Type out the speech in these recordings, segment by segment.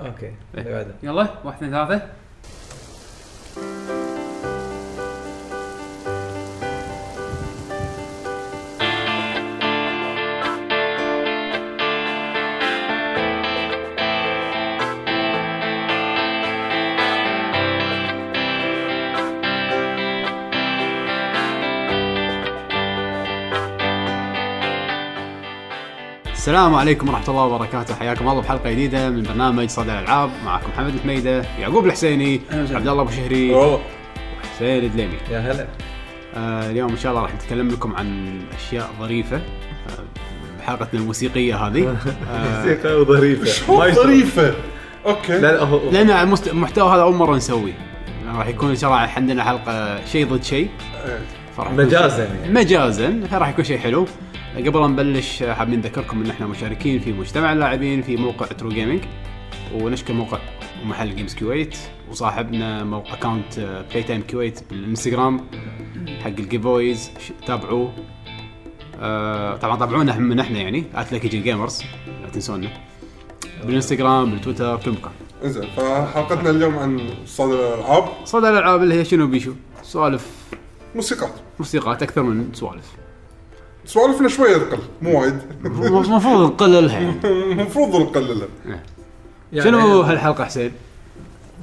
أوكي اللي بعده. يلا واحد اثنين ثلاثة. السلام عليكم ورحمة الله وبركاته. حياكم الله بحلقة جديدة من برنامج صدى الألعاب معكم محمد الحميدة يعقوب الحسيني أهلا وسهلا. عبد الله أبو شهري أوه. حسين الدليمي. يا هلا. آه اليوم إن شاء الله راح نتكلم لكم عن أشياء ظريفة آه بحلقتنا الموسيقية هذه. آه موسيقى ما يشتغل. ظريفة؟ أوكي. لا لا هو لأن المست- المحتوى هذا أول مرة نسويه. راح يكون إن شاء الله عندنا حلقة شيء ضد شيء. يكون مجازا يعني. مجازا فراح يكون شيء حلو. قبل لا نبلش حابين نذكركم إن إحنا مشاركين في مجتمع اللاعبين في موقع True Gaming ونشكر موقع ومحل Games كويت وصاحبنا موقع account Playtime كويت بالإنستغرام حق ال giveaways تابعوه. آه طبعا تابعونا من إحنا يعني اتلك جي جيمرز لا تنسونا. بالإنستغرام بالتويتر كل مكان. إنزين فحلقتنا اليوم عن صدى الألعاب. صدى الألعاب اللي هي شنو بيشو؟ سوالف. موسيقات موسيقات أكثر من سوالف. سوالفنا شوية تقل مو وايد. المفروض نقللها يعني المفروض نقللها يعني شنو هالحلقة حسين؟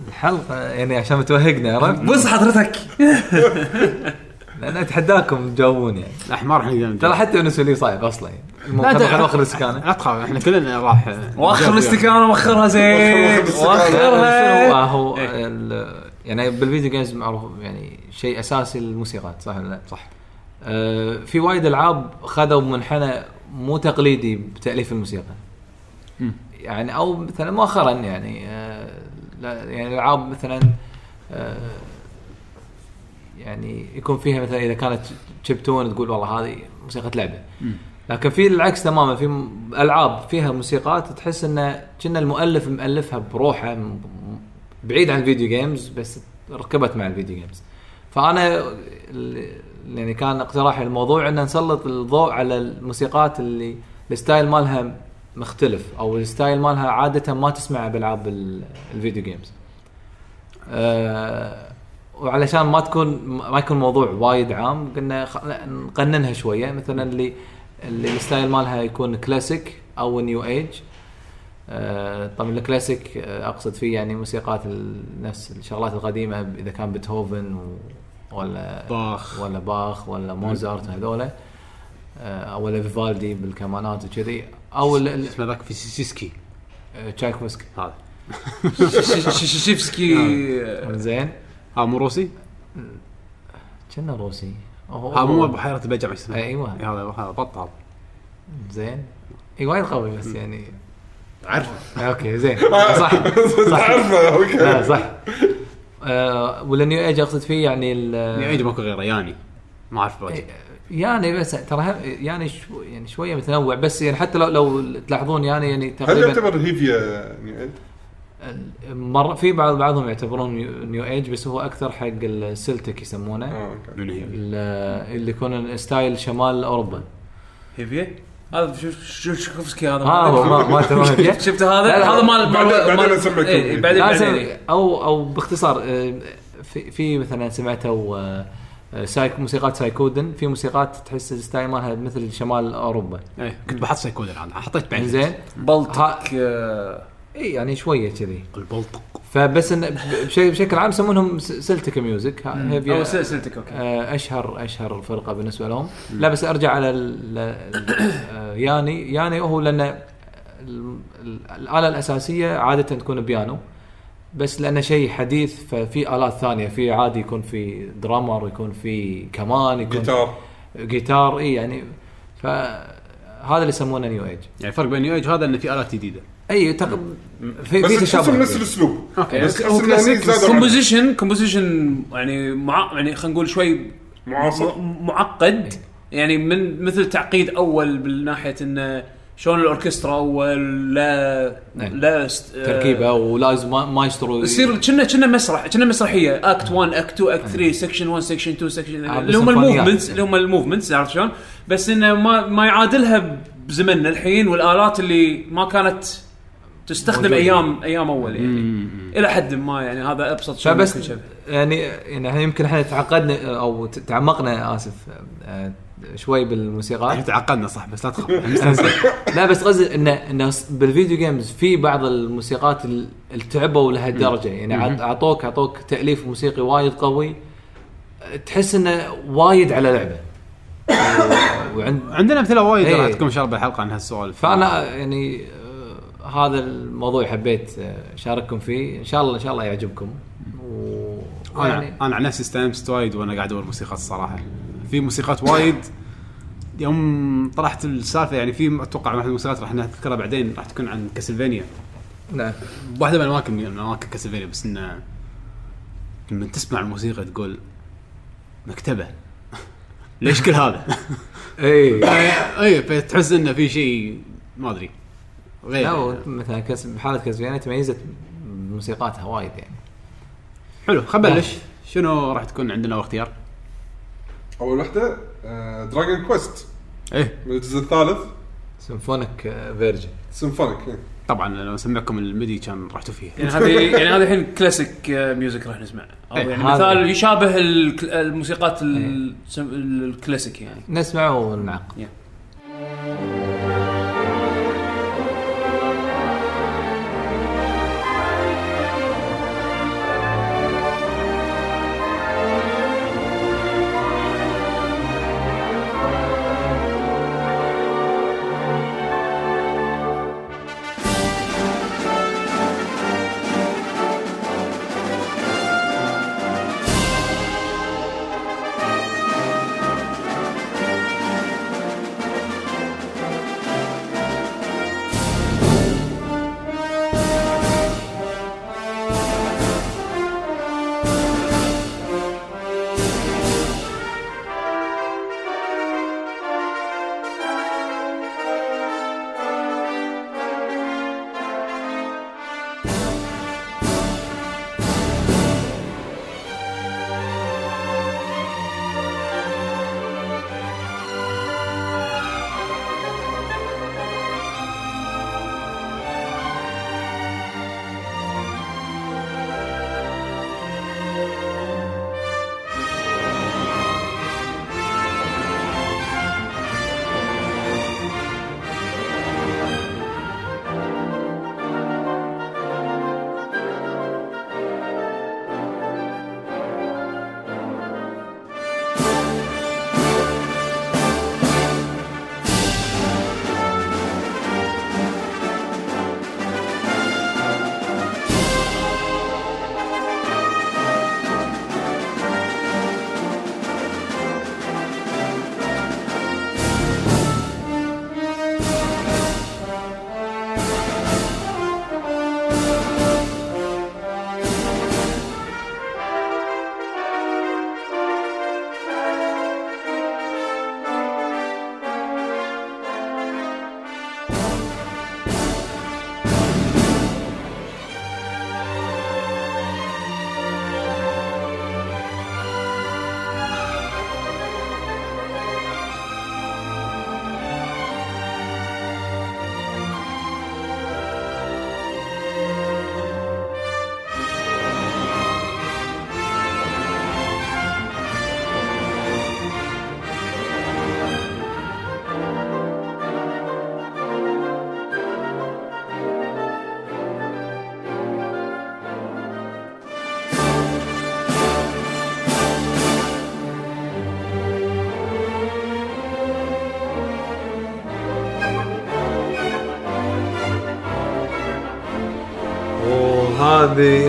الحلقة يعني عشان توهقنا عرفت؟ بص حضرتك لأن أتحداكم تجاوبون يعني. لا إحنا ما راح نقدر ترى حتى بالنسبة لي صعب أصلا يعني. لا، لا، ناخذ الاستكانه لا تخاف إحنا كلنا راح وآخر الاستكانة وخرها زين. وآخرها. هو؟ إيه. ال- يعني بال video games معروف يعني شيء أساسي الموسيقات صح ولا لا؟ صح. في وايد ألعاب خذوا منحنى مو تقليدي بتأليف الموسيقى مم. يعني أو مثلا مؤخرا يعني آه، يعني الالعاب مثلا آه، يعني يكون فيها مثلا إذا كانت chiptune تقول والله هذه موسيقى لعبة. لكن في العكس تماما في م- ألعاب فيها موسيقات تحس انه كنا المؤلف مؤلفها بروحه م- بعيد عن ال video games بس ركبت مع ال video games فأنا يعني كان اقتراحي الموضوع ان نسلط الضوء على الموسيقات اللي ال style مالها مختلف أو ال style مالها عادة ما تسمعها بالعاب ال- ال video games أه وعلشان ما تكون ما يكون موضوع وايد عام قلنا نقننها شوية. مثلا اللي اللي ال style مالها يكون كلاسيك أو new age آه، طبعا الكلاسيك آه، أقصد فيه يعني موسيقات نفس الشغلات القديمة إذا كان بيتهوفن و- ولا باخ. ولا باخ ولا موزارت هذولا آه، ولا فيفالدي بالكمانات وكذي أو اسمه ذاك في سيسكي آه، تشايكوفسكي. هذا. شيفسكي زين. ها مو روسي؟ كنا روسي. ها مو بحيرة البجع اسمه؟ أيوة. هذا هذا بط هذا زين. اي وايد قوي بس يعني. عارفه okay زين. صح. صح. تعرفه okay. لا صح. آه ولا new age أقصد فيه يعني ال new age ماكو غيره Yanni ما أعرف الوجه يعني بس ترى يعني شو يعني شوية متنوع بس يعني حتى لو لو تلاحظون يعني يعني هل تقريبا يعتبر Hevia new age؟ مره في بعض بعضهم يعتبرون new, age بس هو أكثر حق ال Celtic يسمونه. آه okay. اللي يكون style شمال أوروبا. هيفيا هذا شوف شوف شوفسكي هذا ها هو ما ما ترى. شفت هذا. هذا مال بعدين- مال- بعدين. أو أو باختصار آه، في في مثلا سمعتوا آه، آه، سايك موسيقات سايكودن. في موسيقات تحس الستايل مالها مثل شمال أوروبا. إيه كنت بحط سايكودن أنا حطيت بعدين. زين. بلطك اي يعني شوية كذي. البلطق فبس إن بشي- بشكل عام يسمونهم سلتك ميوزك أو سلسلتك أوكي. آه، اشهر أشهر فرقه بالنسبة لهم. لا بس أرجع على ال- ال- آه، Yanni. Yanni هو لأن ال- ال- الآلة الأساسية عادة تكون بيانو. بس لأنه شيء حديث ففي آلات ثانية. في عادي يكون في drummer يكون في كمان يكون guitar guitar إي يعني فهذا اللي يسمونه new age يعني الفرق بين new age هذا انه في آلات جديدة. إي تق... في بس في تشابه. نفس الاسلوب okay. بس. composition composition يعني مع يعني خلينا نقول شوي معاصر. معقد. يعني من مثل تعقيد أول بالناحيه انه شلون الأوركسترا أول لا نعم. لا است- آه، تركيبه ولايز ما- مايسترو. يصير كنا كنا مسرح كنا مسرحية. act 1 act 2 act 3 section 1 section 2 section آه، اللي هم. ال movements اللي هم ال movements عرفت شلون؟ بس انه ما ما يعادلها بزمننا الحين والآلات اللي ما كانت تستخدم موجودة. أيام أيام أول يعني. مم. إلى حد ما يعني. هذا ابسط شيء. فبس يعني يعني إحنا يمكن إحنا تعقدنا أو تعمقنا آسف آه، شوي إحنا بالموسيقات تعقدنا صح بس لا تخاف. لا بس قصدي إنه إنه بالفيديو جيمز في بعض الموسيقات ال- اللي تعبوا لهالدرجة. يعني عط- أعطوك أعطوك تأليف موسيقي وايد قوي. تحس إنه وايد على لعبة. وعند عندنا أمثلة وايد إيه. راح تكون ان شاء الله بالحلقة عن هالسوالف. فأنا يعني هذا الموضوع حبيت آه، أشارككم فيه. إن شاء الله إن شاء الله يعجبكم. و أنا يعني أنا عن نفسي استأنست وايد وأنا قاعد أدور موسيقات الصراحة. في موسيقات وايد. يوم طرحت السالفة يعني في أتوقع واحد من الموسيقات راح نذكرها بعدين راح تكون عن كاسلفينيا. نعم. واحدة من الأماكن من اماكن كاسلفينيا بس إنه لما تسمع الموسيقى تقول مكتبة. ليش كل هذا؟ اي اي فتحس إنه في شيء ما أدري. غير. لا مثلا كاس بحالة Castlevania تميزت بموسيقاتها وايد يعني. حلو خلينا نبلش. شنو راح تكون عندنا اختيار؟ أول وحدة Dragon Quest إيه. من الجزء الثالث. سيمفونيك آه، فيرجن سيمفونيك إيه. طبعا لو سمعكم ال MIDI كان رحتوا فيه يعني هذه يعني هذه الحين كلاسيك آه، music راح نسمع. أو إيه، يعني هذا- مثال يشابه الموسيقات الكلاسيك يعني. نسمع ونعق وهذه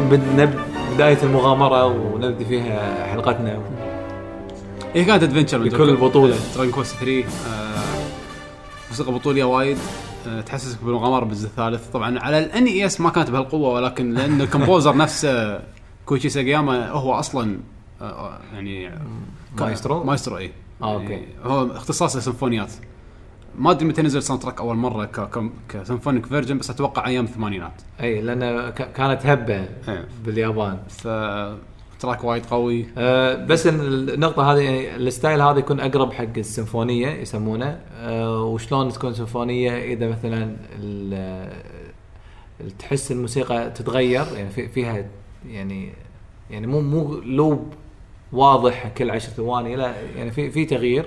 بداية المغامرة ونبدي فيها حلقتنا هي إيه، كانت adventure بكل البطولة. Dragon Quest 3 آه، موسيقى بطولية وايد آه، تحسسك بالمغامرة بالجزء الثالث طبعا على ال NES ما كانت بهالقوة ولكن لأن ال composer نفسه كويتشي سوجياما هو أصلا آه، يعني maestro؟ maestro اي آه، okay. يعني هو اختصاصه سيمفونيات ما أدري متى نزل soundtrack أول مرة ك symphonic version بس أتوقع أيام الثمانينات. أي لأن كانت هبة إيه. باليابان. ف track وايد قوي. أه بس إن النقطة هذه يعني ال style هذا يكون أقرب حق السيمفونية يسمونه. أه وشلون تكون سيمفونية؟ إذا مثلا تحس الموسيقى تتغير يعني في فيها يعني يعني مو مو loop واضح كل عشر ثواني لا يعني في في تغيير.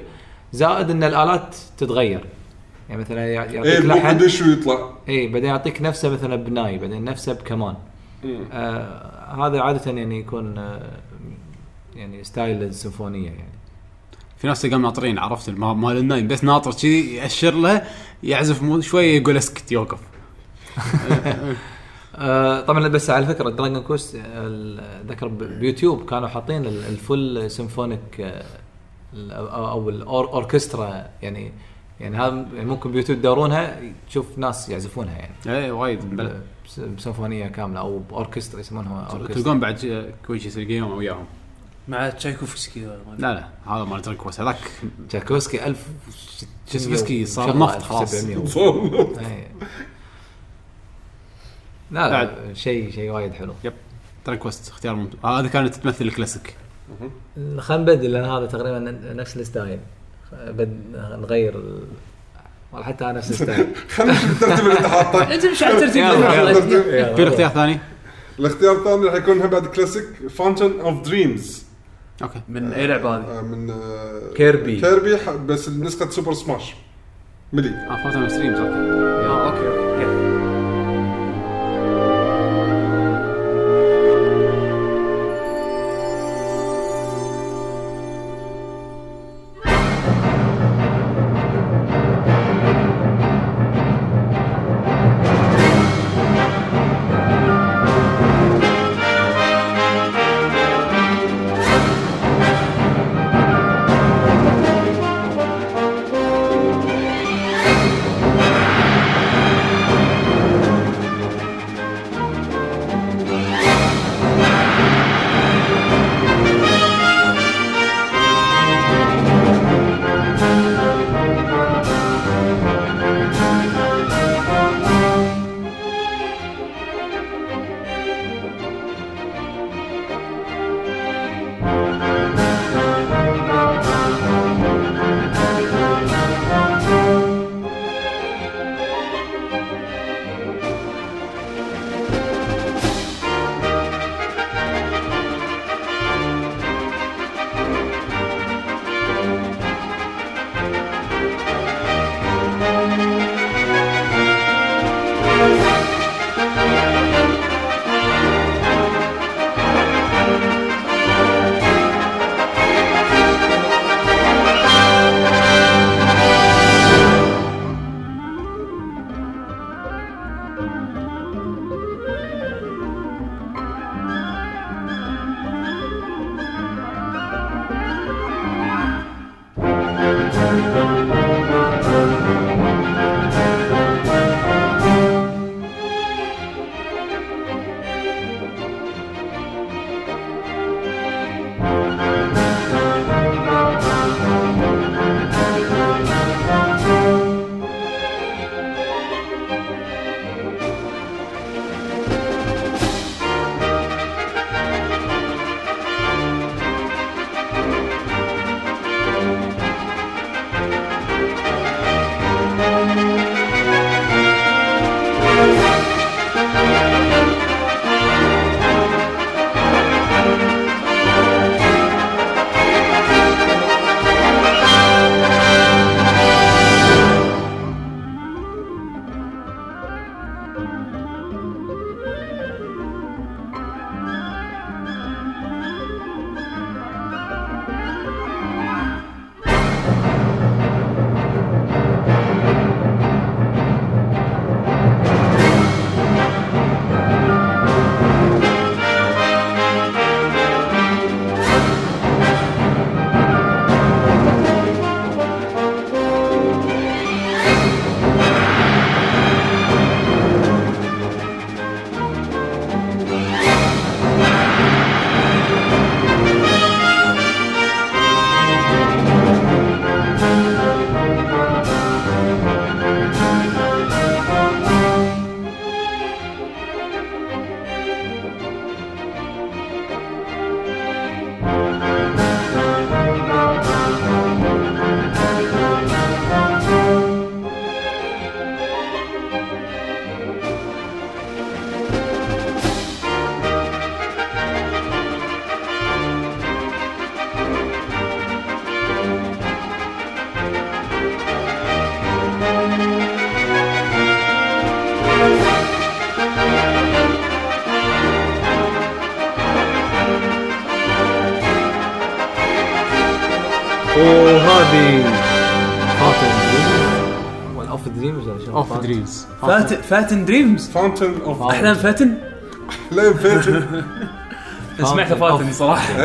زائد إن الآلات تتغير. يعني مثلا يع- إيه يعطيك ممكن لحن دش ويطلع. اي بعدين يعطيك نفسه مثلا بناي بعدين نفسه بكمان. مم. آه هذا عادة يعني يكون آه يعني style السيمفونية يعني. في ناس تلقاهم ناطرين عرفت؟ مال النايم بس ناطر كذي يأشر له يعزف مو شوية يقول اسكت يوقف. آه طبعا بس على فكرة Dragon Quest ذكر بيوتيوب كانوا حاطين ال- ال full symphonic آه، أو الاوركسترا يعني يعني هذا ممكن بيوتيوب تدورونها تشوف ناس يعزفونها يعني. إيه وايد. بسيمفونية كاملة أو باوركسترا يسمونها أوركسترا. تلقون بعد كويتشي سوجياما وياهم. مع تشايكوفسكي لا لا هذا مال Quest هذاك تشايكوفسكي 1000 تشايكوفسكي صار نفط خلاص. 1700. إيه. لا لا. شيء شيء وايد حلو. Dragon Quest اختيار ممتاز هذه كانت تمثل الكلاسيك. خلينا نبدل لأن هذا تقريبا نفس ال style. نغير ال... والله حتى أنا نفس ال style. خلينا نشوف الترتيب اللي انت حاطه انت مش على الترتيب. في الاختيار الثاني الاختيار الثاني راح يكون بعد classic fountain of dreams okay. من اي لعبة هذه؟ من آه، Kirby. Kirby ح- بس نسخه Super Smash Melee. آه fountain dreams okay. آه okay okay. دريمز فات فاتن دريمز فاونتن اوف أحلام فاتن؟ لين فاتن. سمعت فاتن صراحة.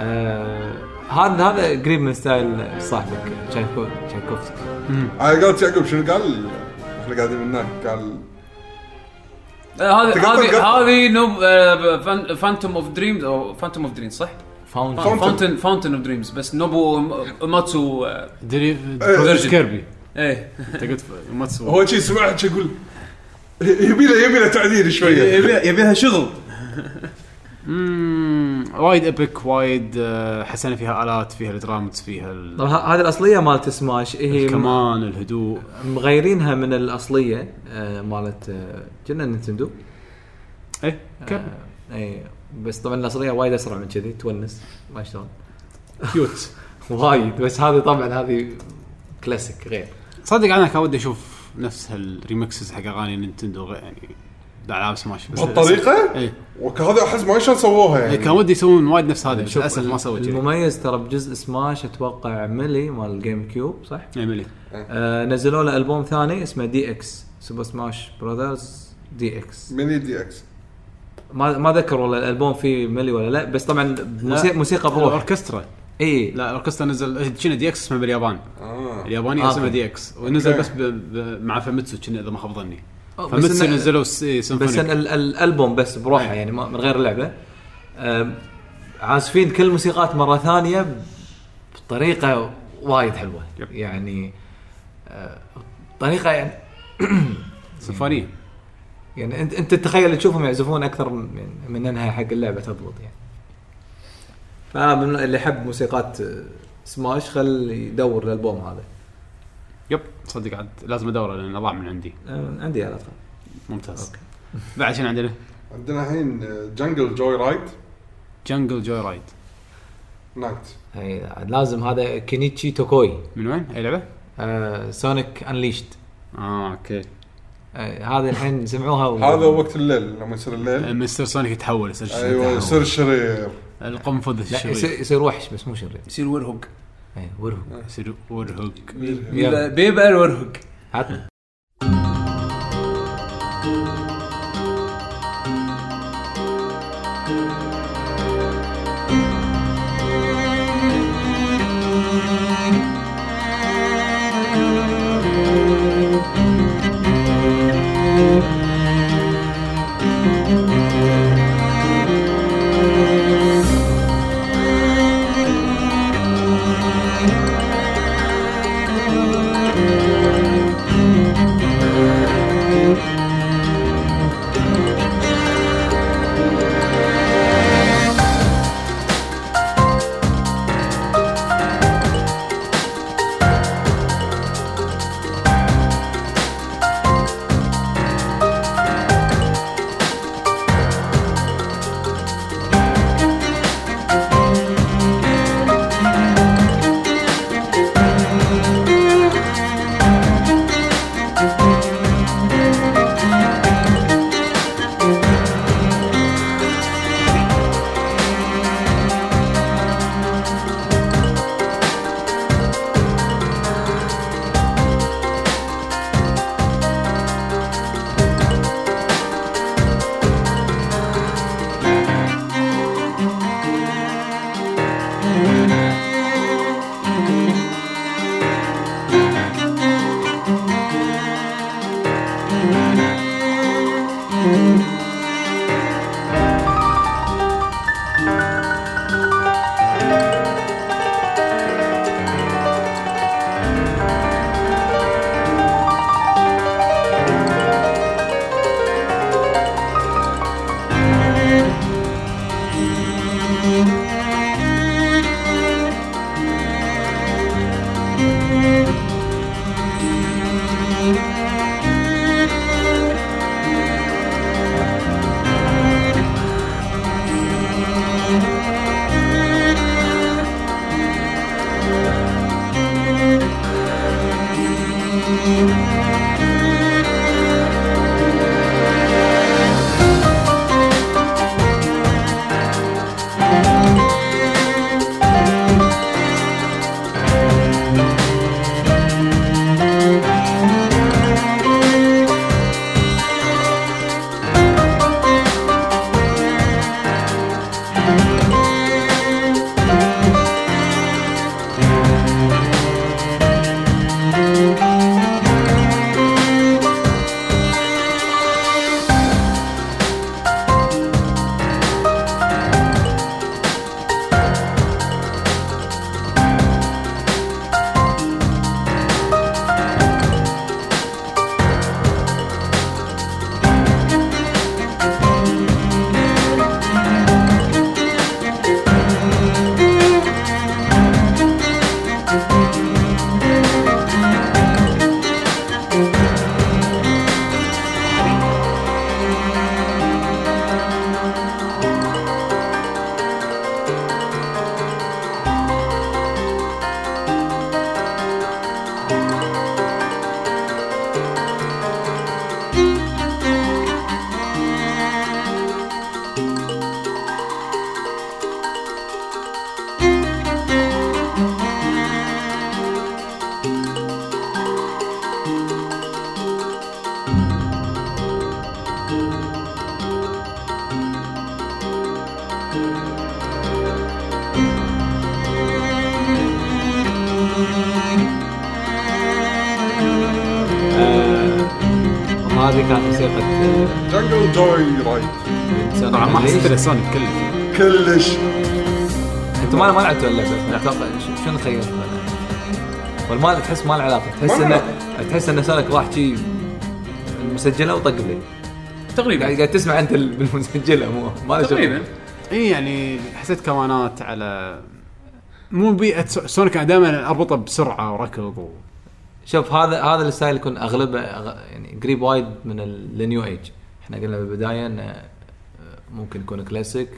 آه، هذا هذا قريب من ستايل صاحبك تشايكو تشايكوفسكي. على قولة يعقوب شنو قال؟ إحنا قاعدين هناك؟ قال هذه هذه. هذه نوب فانتوم اوف دريمز أو فانتوم اوف دريمز صح؟ فاونتن فاونتن. اوف دريمز بس نوبو ماتسو آه، دريمز كيربي. إيه. أنت قلت ما تسوى هو شي سمعت شي يقول يبي له يبي له تعديل شوية. يبي يبي لها شغل. مم، وايد ابيك وايد آه، حسنا فيها آلات فيها الدرامز فيها ال- طبعا ه- هذه الأصلية مالت سماش هي الكمان الهدوء. مغيرينها من الأصلية آه، مالت آه، كنا نينتندو إيه كيربي آه، اي بس طبعا الأصلية وايد أسرع من كذي تونس ما شلون. كيوت وايد بس هذه طبعا هذه كلاسيك غير. صدق أنا كان ودي أشوف نفس هال remixes حق أغاني نينتندو يعني العاب سماش. بس بهالطريقه؟ إيه. وهذا أحس ما شلون سووها إيه، يعني. كان ودي يسوون وايد نفس هذا بس للأسف ما سووا المميز ترى بجزء سماش أتوقع ميلي مال ال GameCube صح؟ ايميلي آه نزلوا له ألبوم ثاني اسمه DX Super Smash Brothers DX ميني DX ما ما ذكر والله الألبوم فيه ميلي ولا لا بس طبعا موسيقى, موسيقى بروح الأوركسترا. اي لا الأوركسترا نزل شنو DX اسمه باليابان. آه. الياباني آه. اسمه DX ونزل. بس ب... ب... مع فاميتسو كنا إذا ما خاب ظني. بس فاميتسو نزلوا بس symphonic. إن ال- ال- الألبوم بس بروحه. يعني من غير اللعبه عازفين كل الموسيقات مرة ثانية بطريقة وايد حلوة. yep. يعني آه، طريقة يعني سيمفونية. يعني أنت أنت تتخيل تشوفهم يعزفون أكثر من من أنها حق اللعبة تضبط يعني. فأنا من اللي يحب موسيقات سماش خل يدور الألبوم هذا. Yep صدق عاد لازم أدوره لأن ضاع من عندي. آه، عندي على طول. ممتاز. Okay. بعد شنو عندنا؟ عندنا الحين Jungle Joyride Jungle Joyride نايت هي لازم هذا كينيتشي توكوي من وين؟ أي لعبة؟ آه سونيك انليشت آه أوكي. آه هذه الحين سمعوها. هذا وقت الليل لما يصير الليل. مستر سونيك يتحول يصير شرير. أيوه يصير شرير. القنفذ لا يصير, الشرير. يصير وحش بس مو شرير. يصير ورهق اي ورهو يصير ورهق بيبقى بيبقى الورهق عطنا. لعبتوا اللعبه أتوقع شنو تخيلت؟ والما تحس ما له علاقة. تحس انه. تحس ان سونيك راح شي مسجله وطق play تقريبا. قاعد قاعد تسمع أنت ال- بالمسجلة مو ما له. تقريبا. إي يعني حسيت كمانات على مو بيئه سو- سونيك أنا دائما أربطه بسرعة وركض و... شوف هذا هذا ال style يكون أغلبه أغ- يعني قريب وايد من ال- ال new age إحنا قلنا بالبداية إنه ممكن يكون كلاسيك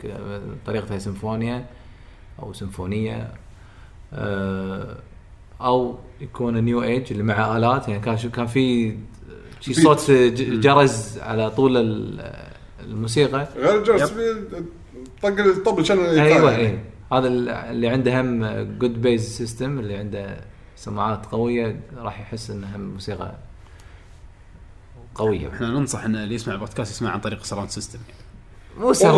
طريقتها سيمفونيا. أو سيمفونية آه، أو يكون new age اللي مع آلات. يعني كان شو كان في شي. صوت جرز على طول ال- الموسيقى. غير في- طق الطبل كان أيوه يعني. اي هذا ال- اللي عنده هم good bass system اللي عنده سماعات قوية راح يحس انه هم موسيقى قوية. إحنا ننصح إن اللي يسمع البودكاست يسمع عن طريق surround system مو يعني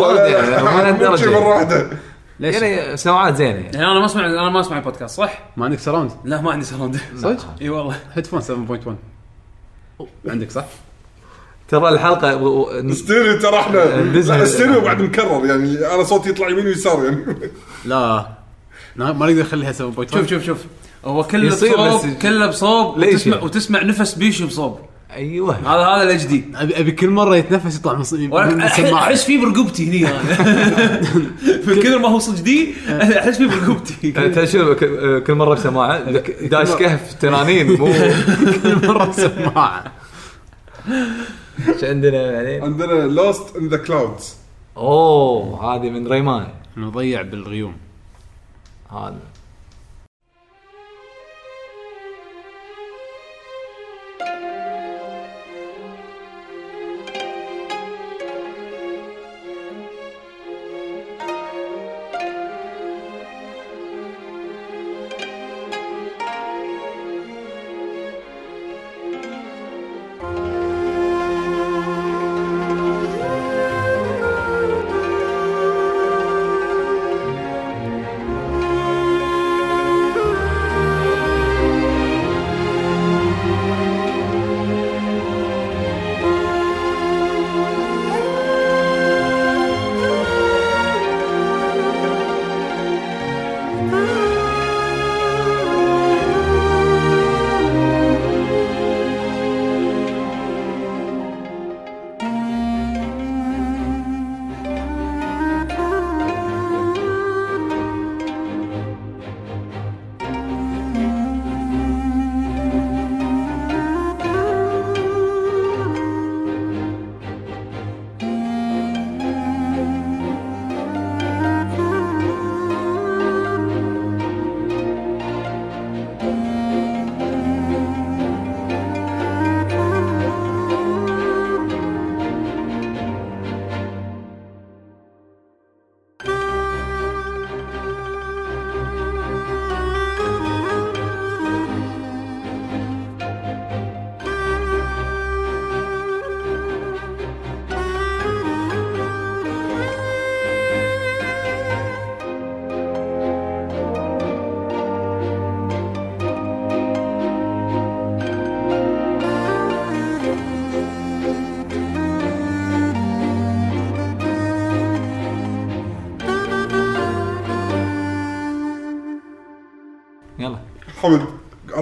مو مو شي مره لهالدرجه واحدة ليش؟ يعني سماعات زينة يعني. يعني أنا ما اسمع أنا ما أسمع البودكاست صح؟ ما عندك surround؟ لا ما عندي surround. صدق؟ إي والله. Headphone 7.1 عندك صح؟ ترى الحلقة ستيريو ترى إحنا ستيريو بعد مكرر يعني أنا صوتي يطلع يمين ويسار يعني. لا. ما نقدر نخليها 7.1 شوف شوف شوف. هو كله بصوب كله بصوب وتسمع يعني؟ وتسمع نفس بيشو بصوب. أيوه. هذا هذا ال HD ابي أبي كل مرة يتنفس يطلع من السماعه احس فيه برقبتي هني أنا. من كثر ما هو صجدي أحس فيه برقبتي تدري شنو ك- كل مرة بسماعة داش كهف تنانين مو كل مرة سماعه إيش عندنا بعدين؟ عندنا Lost in the Clouds أوه هذه من Rayman. نضيع بالغيوم. هذا.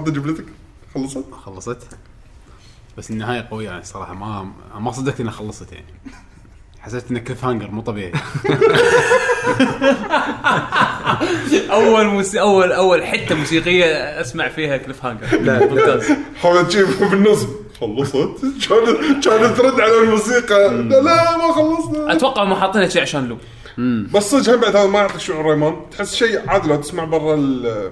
عطى جبلتك؟ خلصت؟ خلصت. بس النهاية قوية يعني صراحة ما ما صدقت انها خلصت يعني. حسيت إنه cliffhanger مو طبيعي. أول موسي... اول أول حتة موسيقية أسمع فيها cliffhanger. لا. ممتاز. حمد شيف بالنص خلصت؟ كان كان ترد على الموسيقى؟ لا لا ما خلصنا. أتوقع ما حاطينها شيء عشان لو. بس صدق هم بعد هذا ما يعطيك شعور Rayman تحس شيء عادي لو تسمع برا ال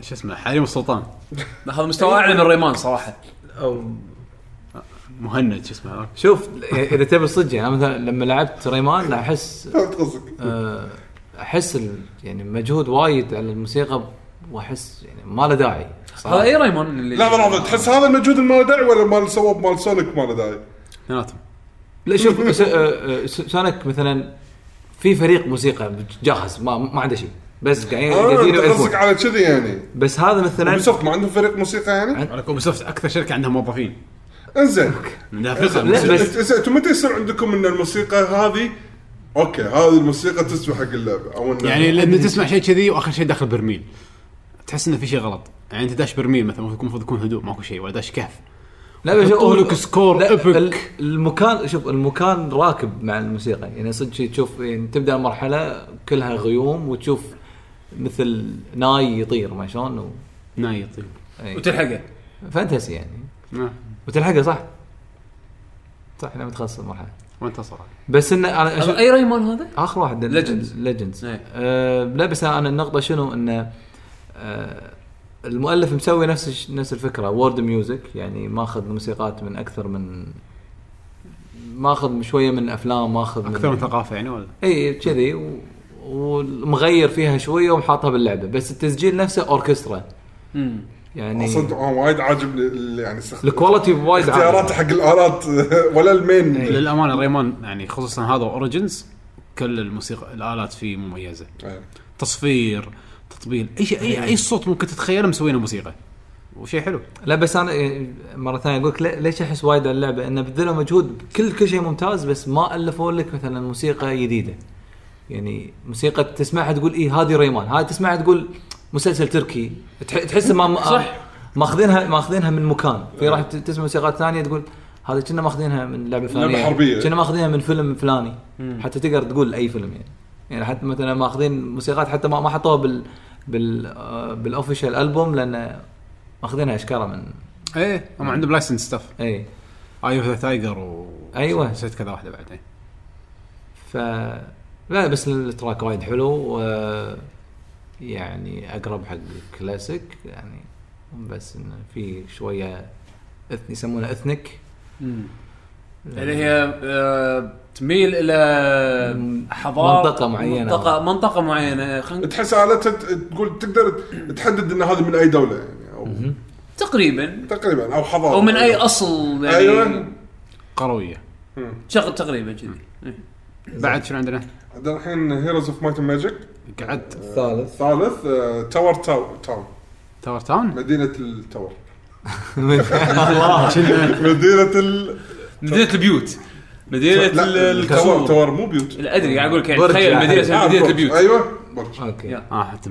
شو اسمه حريم السلطان. هذا مستوى أعلى من Rayman صراحة. أو مهند شو اسمه شوف إذا تبي الصدق يعني أنا مثلا لما لعبت Rayman أحس فهمت قصدك آه، أحس ال- يعني مجهود وايد على الموسيقى وأحس يعني ما له داعي. هذا اي Rayman اللي لحظه لحظه تحس هذا المجهود اللي ما له داعي ولا مال سوى مال Sonic ما له داعي؟ اثنيناتهم. لا شوف آه، آه، Sonic مثلا في فريق موسيقى جاهز ما ما عنده شيء. بس قاعدين آه قاعدين يعرفون قصدك على كذي يعني. بس هذا مثلا Ubisoft ما عندهم فريق موسيقى يعني؟ على Ubisoft أكثر شركة عندها موظفين. إنزين. لا، بس- أنتم متى يصير عندكم إن الموسيقى هذه okay هذه الموسيقى تسوى حق اللعبة أو يعني لما تسمع شيء كذي وآخر شيء داخل برميل. تحس إنه في شيء غلط. يعني أنت داش برميل مثلا المفروض يكون هدوء ماكو شيء ولا داش كهف. لا بس لك score. ال- المكان شوف المكان راكب مع الموسيقى. يعني صدق تشوف يعني تبدأ المرحله كلها غيوم وتشوف مثل ناي يطير ما شلون؟ و... ناي يطير. أي. وتلحقه. Fantasy يعني. آه. وتلحقه صح؟ صح لما تخلص المرحله وانتصر. بس إنه أنا أشوف أي Rayman هذا؟ آخر واحد Legends. Legends إيه. آه لا بس أنا النقطة شنو؟ إنه آه المؤلف مسوي نفس نفس الفكرة. World music يعني ماخذ موسيقات من أكثر من ماخذ شوية من أفلام ماخذ أكثر من ثقافة يعني ولا؟ اي كذي. و- ومغير فيها شوية ومحاطها باللعبة بس التسجيل نفسه أوركسترا. امم يعني صدق وايد عاجبني ال- يعني الكواليتي وايد اختيارات عالي. حق الآلات ولا المين. إيه. للأمانة ريمان يعني خصوصا هذا Origins كل الموسيقى الآلات فيه مميزة. إيه. تصفير تطبيل أي شيء اي أي صوت ممكن تتخيله مسوينه موسيقى. وشيء حلو. لا بس أنا إيه، مرة ثانية أقول لك ليش أحس وايد على اللعبة؟ إنه بذلوا مجهود كل كل شيء ممتاز بس ما ألفوا لك مثلا موسيقى جديدة. يعني موسيقى تسمعها تقول إيه هذه ريمان. هاي تسمعها تقول مسلسل تركي. تح- تحس ما صح. ماخذينها ماخذينها من مكان. في راح ت- تسمع موسيقات ثانية تقول هذا كنا ماخذينها من لعبة فلانيه حربية. كنا ماخذينها من فيلم فلاني. حتى تقدر تقول أي فيلم يعني. يعني حتى مثلا ماخذين موسيقات حتى ما ما حطوها بال بال آه، بال official album لأن ماخذينها أشكالها من إيه هم عندهم licensed stuff إي. Eye of the Tiger و أيوة. نسيت كذا واحدة بعدين. ف لا بس ال track وايد حلو و يعني أقرب حق كلاسيك يعني بس انه في شوية إث- يسمونه ethnic. اللي هي آه، تميل إلى حضارة منطقة معينة. منطقة منطقة معينة. خلينا تحس الاتها تقول تقدر تحدد إن هذه من أي دولة يعني أو تقريبا. تقريبا أو حضارة. أو من أي أصل يعني. أيوه. قروية. شغل تقريبا كذي. بعد شنو عندنا؟ عندنا الحين Heroes of Might Magic قعدت. الثالث. الثالث tower تاو town tower town مدينة ال tower مدينة ال مدينة البيوت. مدينة التاور تاور مو بيوت. لا أدري قاعد أقول لك يعني تخيل. مدينة مدينة برج. البيوت. أيوه برج. أوكي. آه حتى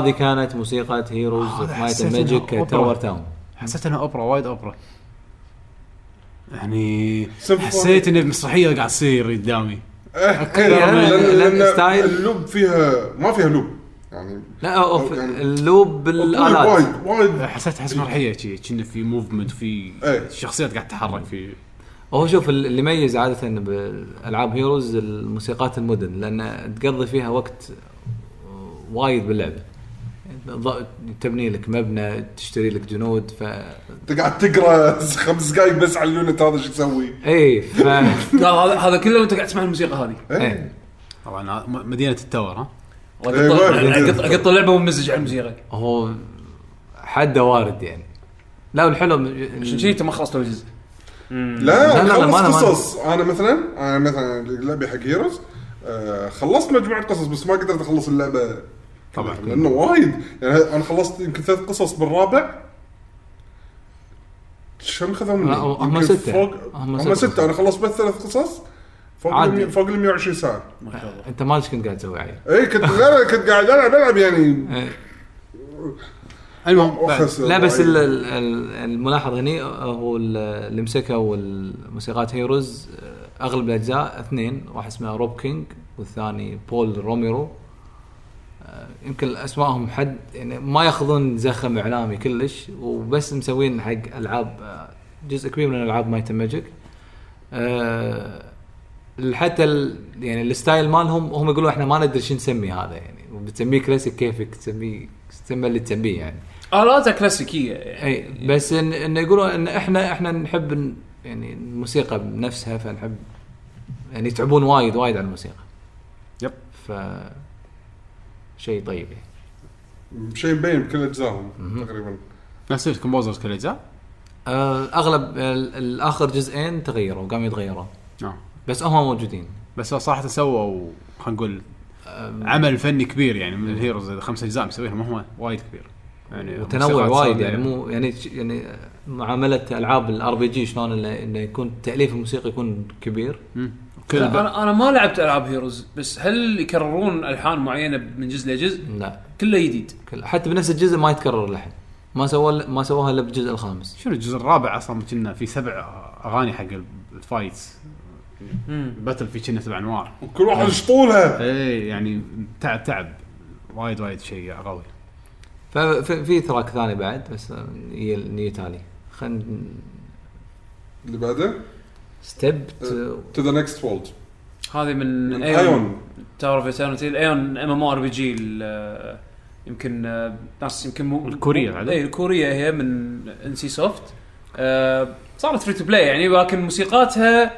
هذه كانت موسيقى Heroes of Might Magic. tower town حسيت إنها أوبرا وايد أوبرا. يعني. حسيت ان مسرحية قاعد تصير قدامي. إيه، إيه، يعني لأن style- ال loop فيها ما فيها loop. يعني لا أوف يعني- ال loop بالآلات. وايد وايد. حسيت أحس مسرحيه شي كنا في movement في إيه. شخصيات قاعد تتحرك في هو شوف اللي يميز عادة بالألعاب Heroes الموسيقات المدن لأن تقضي فيها وقت وايد باللعبه تبني لك مبنى تشتري لك جنود ف انت قاعد تقرأ خمس دقائق بس على ال unit هذا شو يسوي اي ف هذا هذا كله وانت قاعد تسمع الموسيقى هذه. إيه. طبعا مدينة ال tower ها؟ إيه، اقط اللعبة ومزج على الموسيقى. هو حده وارد يعني. لا والحلو عشان شي أنت ما خلصت ولا جزء لا لا، قصص. أنا مثلا أنا مثلا لعبي حق Heroes آه، خلصت مجموعة قصص بس ما قدرت أخلص اللعبة. طبعاً. لأنه وايد يعني أنا خلصت يمكن ثلاث قصص بالرابع شنو خذوا مني؟ هم ستة. فوق هم هم ستة ستة أنا خلصت بس ثلاث قصص فوق عادي. فوق ال 120 ساعة ما شاء الله أنت ما إيش كنت قاعد تسوي عيل اي كنت لا لا كنت قاعد العب ألعب يعني إيه. المهم لا بس. ال- ال- ال- الملاحظ هني هو ال- اللي مسكوا الموسيقات هيروز أغلب الأجزاء اثنين واحد اسمه روب كينج والثاني بول روميرو يمكن اسمائهم حد يعني ما يأخذون زخم إعلامي كلش وبس مسوين حق ألعاب آه، جزء كبير من ألعاب Might Magic. أه حتى ال يعني ال style مالهم هم يقولون إحنا ما ندري شو نسمي هذا يعني بتسميه كلاسيك كيفك تسميه تسمى اللي تسميه يعني. الاتها كلاسيكيه يعني إي بس ان انه يقولون إن إحنا إحنا نحب يعني الموسيقى بنفسها فنحب يعني يتعبون وايد وايد على الموسيقى. yep. ف شيء طيب. يعني شيء مبين بكل اجزائهم تقريبا. نفس ال composers كل الاجزاء آه أغلب ال- الآخر جزئين تغيروا قاموا يتغيروا آه. بس هم موجودين. بس صراحة سووا خلينا نقول عمل فني كبير يعني من ال Heroes خمس أجزاء مسويهم هم وايد كبير. يعني وتنوع وايد يعني مو يعني يعني معاملة ألعاب ال RPG شلون إنه إنه يكون تأليف الموسيقى يكون كبير. كل ب... أنا أنا ما لعبت ألعاب Heroes بس هل يكررون ألحان معينة من جزء لجزء؟ لا. كله جديد. كل- حتى بنفس الجزء ما يتكرر اللحن ما سووا ما سووها إلا بالجزء الخامس. شنو الجزء الرابع أصلا؟ كنا في سبع أغاني حق ال fights. battle في كنا سبع أنواع. وكل واحد يشطولها اي يعني تعب تعب. وايد وايد شيء قوي. ففي في تراك ثاني بعد بس هي نيو تالي. خلينا اللي بعده؟ ستيب تو ذا نكست وولد هذه من من ايون تاور اوف ايترنتي الايون ام ام ار بي جي يمكن آه، ناس يمكن مو الكورية بعد. اي الكورية هي من ان سي سوفت صارت فري تو بلاي يعني ولكن موسيقاتها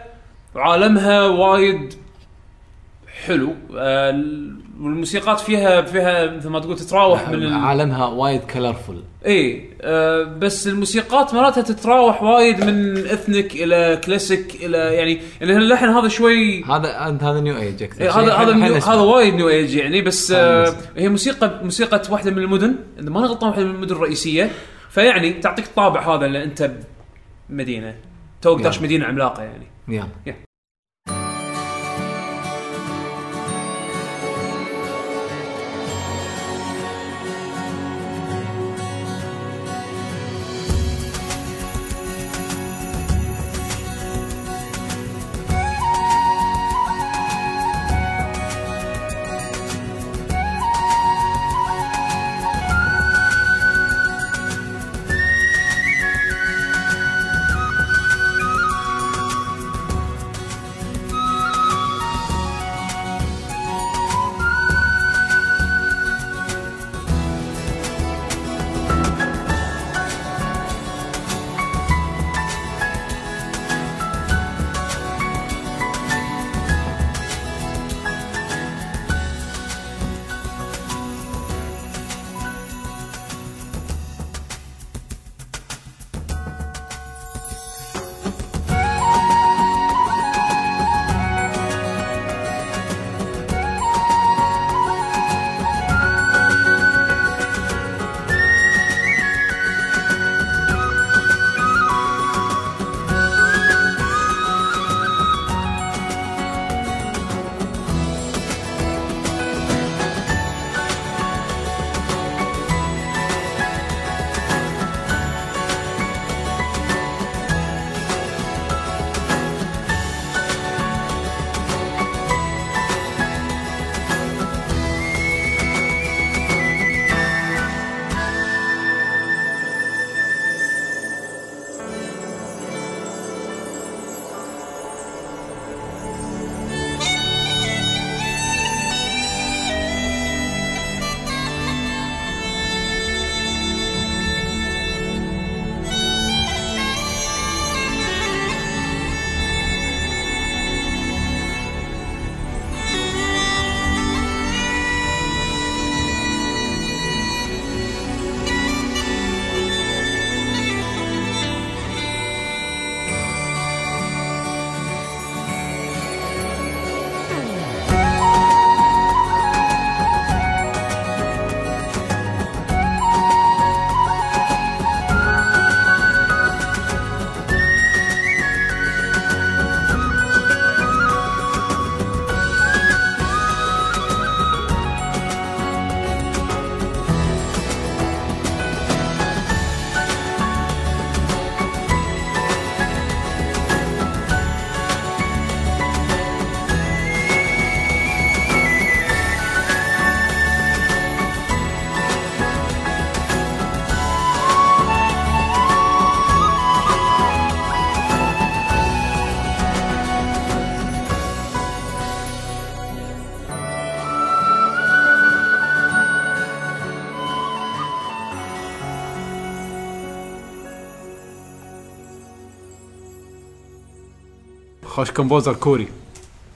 وعالمها وايد حلو. آه، والموسيقات فيها فيها مثل ما تقول تتراوح من ال... عالمها وايد colorful إي آه بس الموسيقات مراتها تتراوح وايد من ethnic إلى كلاسيك إلى يعني يعني اللحن هذا شوي هذا انت هذا نيو ايج أكثر إيه. هذا هذا new. هذا وايد new age يعني بس آه. هي موسيقى موسيقى واحدة من المدن إذا ما غلطان واحدة من المدن الرئيسية فيعني تعطيك الطابع هذا اللي أنت بمدينه توك داش. مدينة عملاقة يعني يلا خوش كومبوزر كوري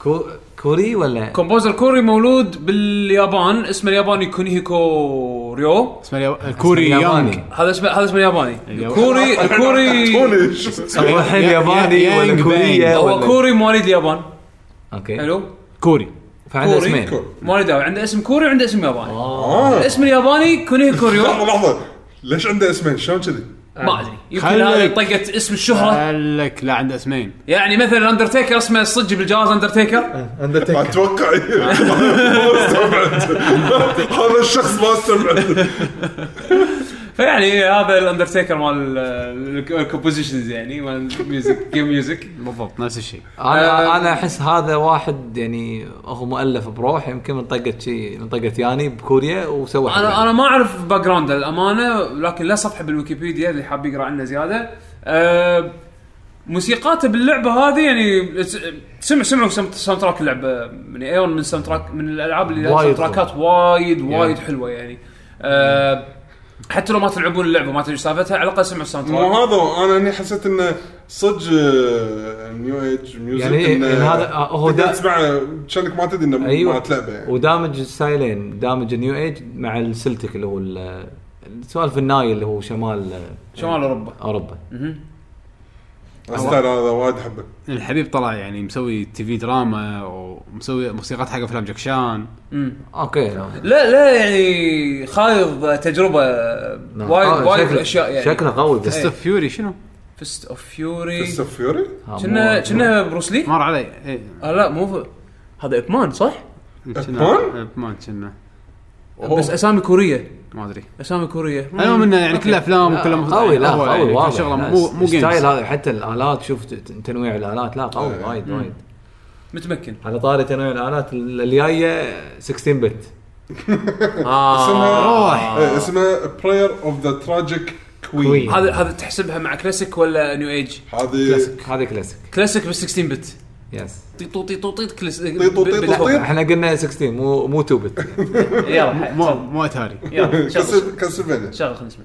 كو... كوري ولا composer كوري مولود باليابان اسمه الياباني كونيهيكو ريو اسمه اليا- الكوري اسمه يانج ياباني. هذا اسمه هذا اسمه الياباني. الكوري الكوري هو الحين يا- ياباني يا- ولا بانج. هو ولا كوري مواليد اليابان أوكي حلو كوري فعنده كوري. اسمين كوري. مواليد. عنده اسم كوري وعنده اسم ياباني آه الاسم الياباني كونيهيكو ريو لحظة لحظة ليش عنده اسمين شلون كذي؟ ما أدري. يمكن هذه طقه اسم الشهرة. قال لك لا عنده أسمين. يعني مثلا اندرتيكر اسمه صدق بالجهاز اندرتيكر أتوقع. ما استبعد. هذا الشخص ما استبعد. فيعني هذا الاندرتيكر مال ال compositions يعني مال ال music game music بالضبط نفس الشيء. أنا أنا أحس هذا واحد يعني هو مؤلف بروح يمكن من طقة شيء من طقة ياني بكوريا وسوى. أنا أنا ما أعرف background الامانه لكن لا صفحة بالويكيبيديا اللي حاب يقرأ عنه زيادة. أه موسيقاته باللعبة هذه يعني سمع سمعوا سم- soundtrack اللعبة. من ايون من soundtrack من الألعاب اللي soundtrackات وايد وايد حلوة يعني. أه حتى لو ما تلعبون اللعبة ما تدري سالفتها على الأقل سمعوا ال sound مو track هذا أنا هني حسيت انه صدق آه، new age music يعني إن هذا- آه، هو دا- تسمعه كانك ما تدري انه أيوه. مالت لعبه يعني. ودامج الستايلين دامج ال new age مع ال Celtic اللي هو ال- سوالف الناي اللي هو شمال شمال أوروبا. أوروبا. مهم. ال style هذا وايد أحبه الحبيب طلع يعني مسوي TV drama ومسوي موسيقات حق أفلام جاكي شان. okay لا لا يعني خايض تجربة نعم. وايد آه، وايد أشياء يعني شكله قوي بس Fist of Fury شنو؟ Fist of Fury Fist of Fury كنا مو- كنا بروس لي مر علي إيه. آه لا مو. هذا ابمان صح؟ كنا أبمان؟ ابمان كنا بس أسامي كورية. ما أدري. أسامي كورية. المهم انه يعني كلها أفلام لا، وكلها قوي لا قوي يعني واضح. شغلة مو مو games ال style هذا حتى الآلات شوف تنويع الآلات. لا قوي. وايد وايد. متمكن على طاري تنويع الآلات ال- الجايه 16 bit اسمها روح. إيه، اسمها Prayer of the Tragic Queen. هذا هذا تحسبها مع كلاسيك ولا new age؟ هذه كلاسيك هذه classic classic بس 16 bit بس طيطو طيطو طيط كلاسيك طيطو طيطو. طيط. إحنا قلنا 16 مو مو 2 bit يلا مو. مو اتاري يلا شغل خلينا نسمع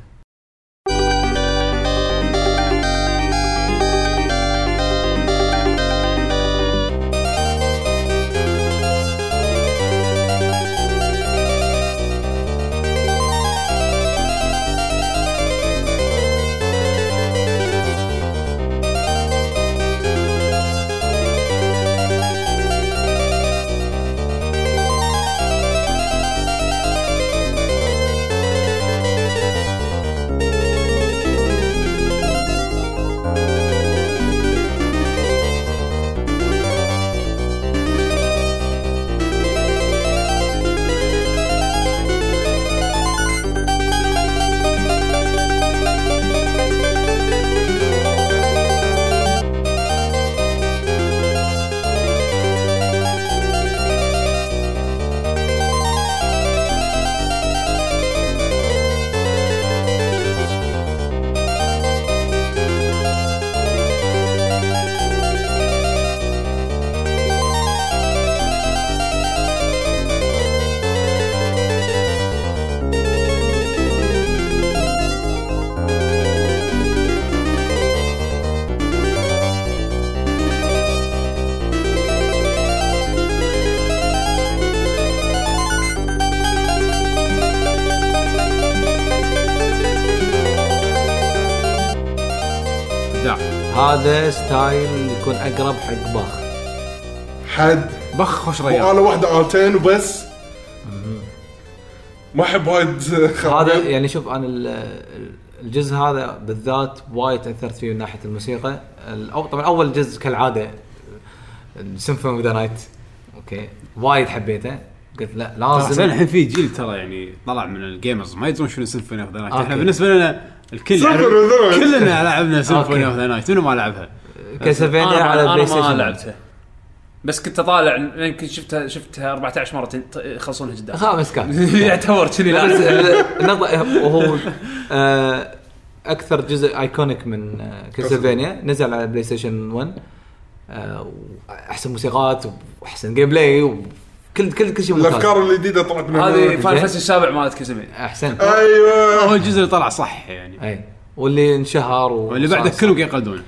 style يكون أقرب حق باخ حد. بخ خوش ريال وأنا واحدة التين وبس. ما أحب وايد هذا. يعني شوف أنا ال- الجزء هذا بالذات وايد تاثرت فيه من ناحية الموسيقى. الأو- طبعا أول جزء كالعادة Symphony of the Night okay. وايد حبيته. قلت لا لازم الحين في جيل ترى يعني طلع من ال gamers. ما يدرون شنو Symphony of the Night. إحنا بالنسبة لنا الكل Symphony يعرف of the Night. كلنا لعبنا Symphony. of the Night منو ما لعبها؟ كاسلفينيا أنا على أنا البلاي ما ستيشن لعبتها. بس كنت أطالع يمكن شفتها شفتها 14 مرة يخلصونها قدام خامس كان. يعتبر كذي ال- النقطة وهو آه، أكثر جزء iconic من آه، كاسلفينيا نزل على بلاي ستيشن 1 آه، وأحسن موسيقات وأحسن gameplay وكل كل كل شيء ممتاز. الأفكار الجديدة طلعت من هذه فانتسي السابع مالت كاسلفينيا احسنت هو أيوه الجزء اللي طلع صح يعني. أي. واللي انشهر واللي بعده كلهم قاعد يقلدونه.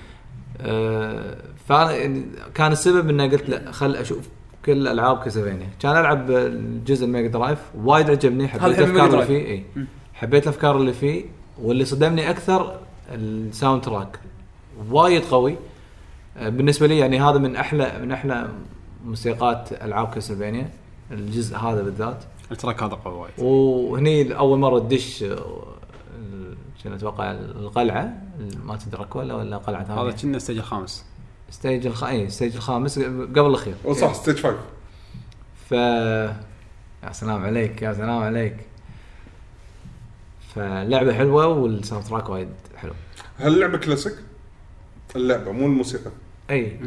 آه، فأنا يعني كان السبب إني قلت لا خل أشوف كل العاب كاسلفينيا كان ألعب الجزء الميجا درايف وايد عجبني حبيت الأفكار اللي فيه إي. حبيت الأفكار اللي فيه واللي صدمني أكثر ال soundtrack وايد قوي. آه، بالنسبة لي يعني هذا من أحلى من أحلى موسيقات ألعاب كاسلفينيا الجزء هذا بالذات. ال track هذا قوي وايد. وهني اول مرة تدش آه، شنو أتوقع القلعة. ما تدرك ولا ولا قلعة هذا ثانية كنا ال stage الخامس. stage الخ... اي stage الخامس قبل الأخير. صح stage 5 ف يا سلام عليك يا سلام عليك. فلعبة حلوة وال soundtrack وايد حلو. هل اللعبة كلاسيك؟ اللعبة مو الموسيقى. إي.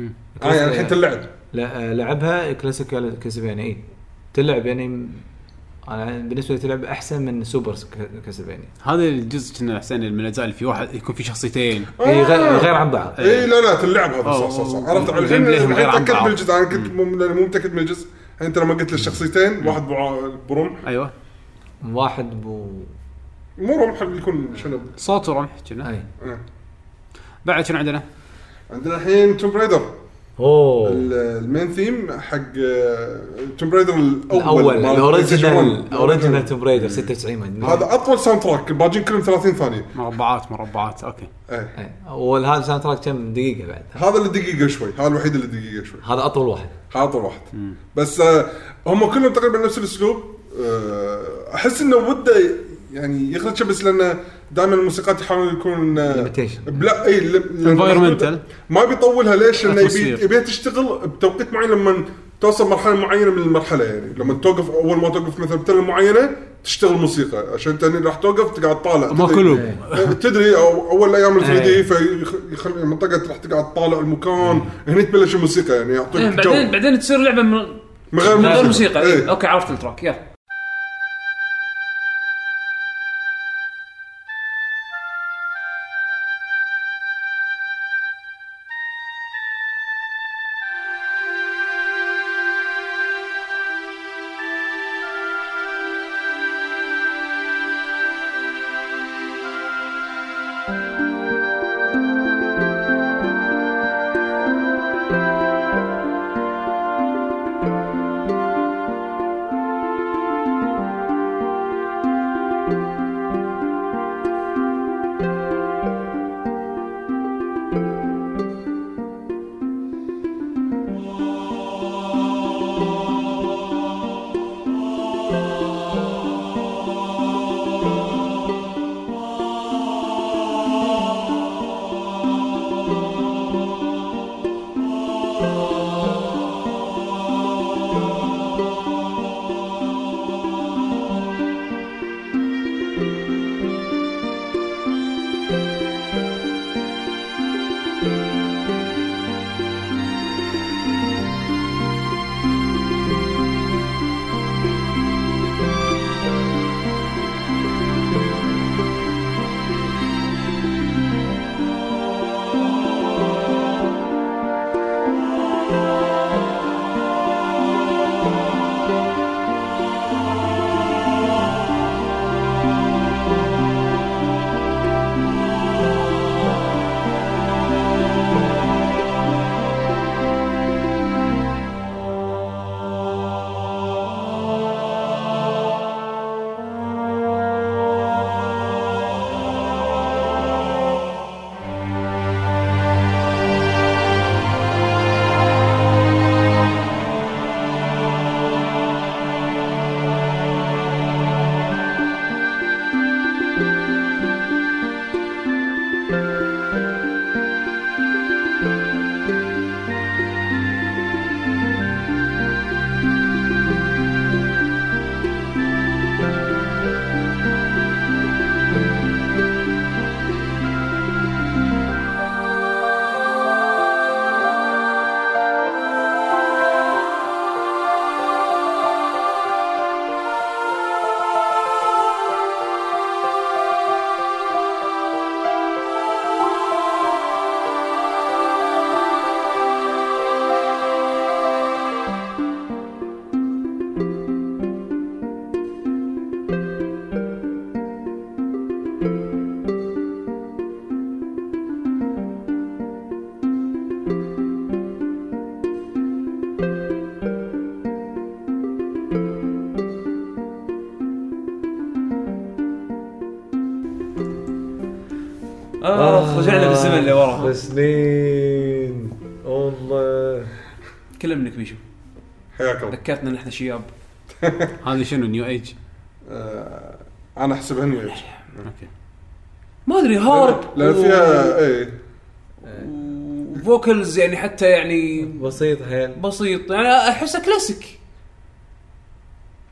آه يعني الحين تلعب. لا لعبها كلاسيك كاسلفينيا إي. تلعب يعني أنا بالنسبة لي تلعب أحسن من سوبر كاسلفينيا. هذا الجزء كنا حسين من الأجزاء اللي في واحد يكون في شخصيتين. هي غير عن بعض. اي إيه، لا لا تلعب هذا صح صح صح. عرفت الحين تاكدت بعض. من الجزء أنا كنت مو متأكد من الجزء. انت لما قلت لي الشخصيتين واحد برمح أيوه. واحد بو مو رمح يكون شنو صوت ورمح كنا. أي. آه. بعد شنو عندنا؟ عندنا الحين Tomb Raider أوه. ال main theme حق Tomb Raider الأول الأول الاوريجنال PlayStation 1. original Tomb Raider 96 ما هذا أطول soundtrack الباقيين كلهم 30 ثانية. مربعات مربعات okay. إيه. إيه. وهذا ال soundtrack كم؟ دقيقة بعد. هذا اللي دقيقة شوي هذا الوحيد اللي دقيقة شوي. هذا أطول واحد. هذا أطول واحد. بس آه هم كلهم تقريبا نفس الأسلوب. آه أحس إنه وده يعني يخرج شيء بس لأنه دائما الموسيقات يحاول يكون آه Limitation. لا أي ل- Environmental. ما بيطولها ليش؟ لأنه يبي. يبيها تشتغل بتوقيت معين لما توصل مرحلة معينة من المرحلة يعني لما توقف أول ما توقف مثلا بتلة معينة تشتغل موسيقى عشان انت راح توقف تقعد طالع ما تدري- كلهم. آه، تدري أو أول أيام ال 3 دي إيه. فيخلي المنطقة راح تقعد طالع المكان هني تبلش الموسيقى يعني يعطيك إيه، بعدين بعدين تصير لعبة من من غير من غير موسيقى إيه. إيه. okay عرفت ال track يلا سنين والله. كله منك بيشو حياك الله. ذكرتنا ان إحنا شياب. هذه شنو new age آه، أنا أحسبها new age okay. ما أدري هارب لأن فيها إيه. vocals يعني حتى يعني بسيط حيل. بسيط. يعني احسه كلاسيك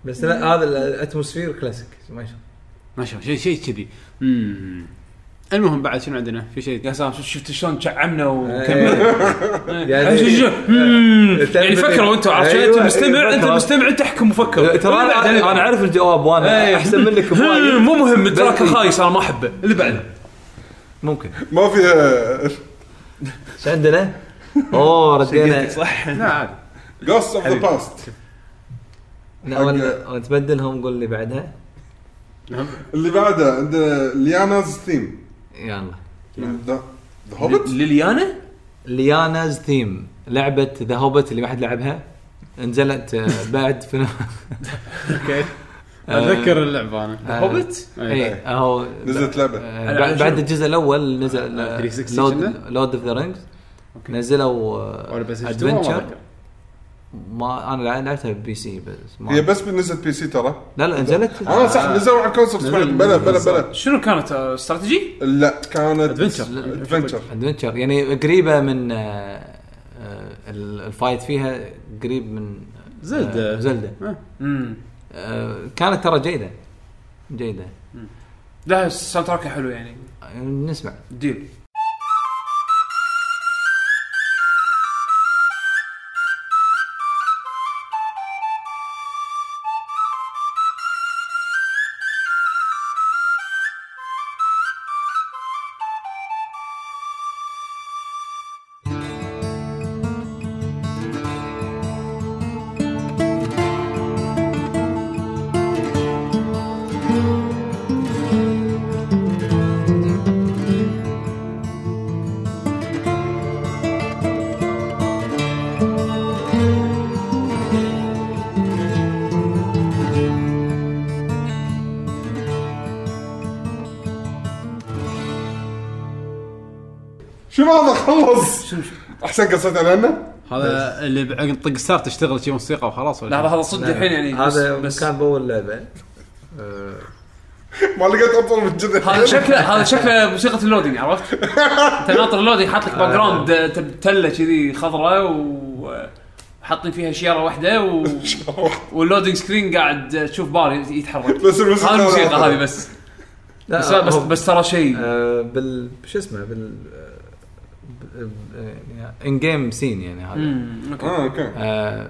بس لا هذا ال atmosphere classic ما يشوف ما شاء الله. شيء شيء كذي. المهم بعد شنو عندنا؟ في شيء؟ يا سلام شفت- شلون شعمنا وكمل يعني- يعني يعني فكروا أنتم عرفت شلون؟ أنت أيوة، مستمع أنت. مستمع أنت أحكم وفكر. ترى اللي اللي أنا. أعرف الجواب وأنا إيه. أحسن منك مو مهم track خايس أنا ما أحبه. اللي بعده. ممكن. ما فيها إيش عندنا؟ أوه ردينا صح؟ لا عادي. Ghost of the Past لا، ولا- ولا تبدلهم قول لي بعدها. اللي بعده عندنا لياناز ثيم يلا. ذا هوبت ليليانا لياناز ثيم. لعبة ذا هوبت اللي ما حد لعبها. نزلت آه، بعد فيلم أوكي. أتذكر اللعبة أنا. آه، هوبت اي أهو نزلت لعبة. آه، بعد- الجزء الأول نزل 360 لود اوف ذا رينجز نزلوا Adventure ما أنا لعبتها ب PC بس ما هي بس بالنسبة PC ترى. لا لا نزلت. آه صح نزلوا على ال console بلا بلا. بلا. شنو كانت آه، استراتيجي؟ لا كانت Adventure. adventure adventure يعني قريبة من آه، آه، ال- ال fight فيها قريب من Zelda. آه، Zelda. امم آه، كانت ترى جيدة. جيدة. لا ال soundtrack حلو يعني. نسمع. ديل. شنو هذا خلص؟ أحسن قصيت علينا هذا اللي طق start تشتغل شي موسيقى وخلاص ولا؟ لا؟ هذا صدق الحين يعني هذا بس كان بأول لعبة. ما لقيت ابطل من كذا. هذا شكله هذا شكله موسيقى ال loading عرفت؟ انت ناطر ال loading حاط لك background تلة كذي خضراء وحاطين فيها شيرة واحدة و... وال loading screen قاعد تشوف بار يتحرك. بس الموسيقى هذه الموسيقى لا. هذه بس. لا بس بس ترى شيء. آه، بال شو اسمه؟ بال in-game scene يعني هذا. امم okay. آه okay. آه،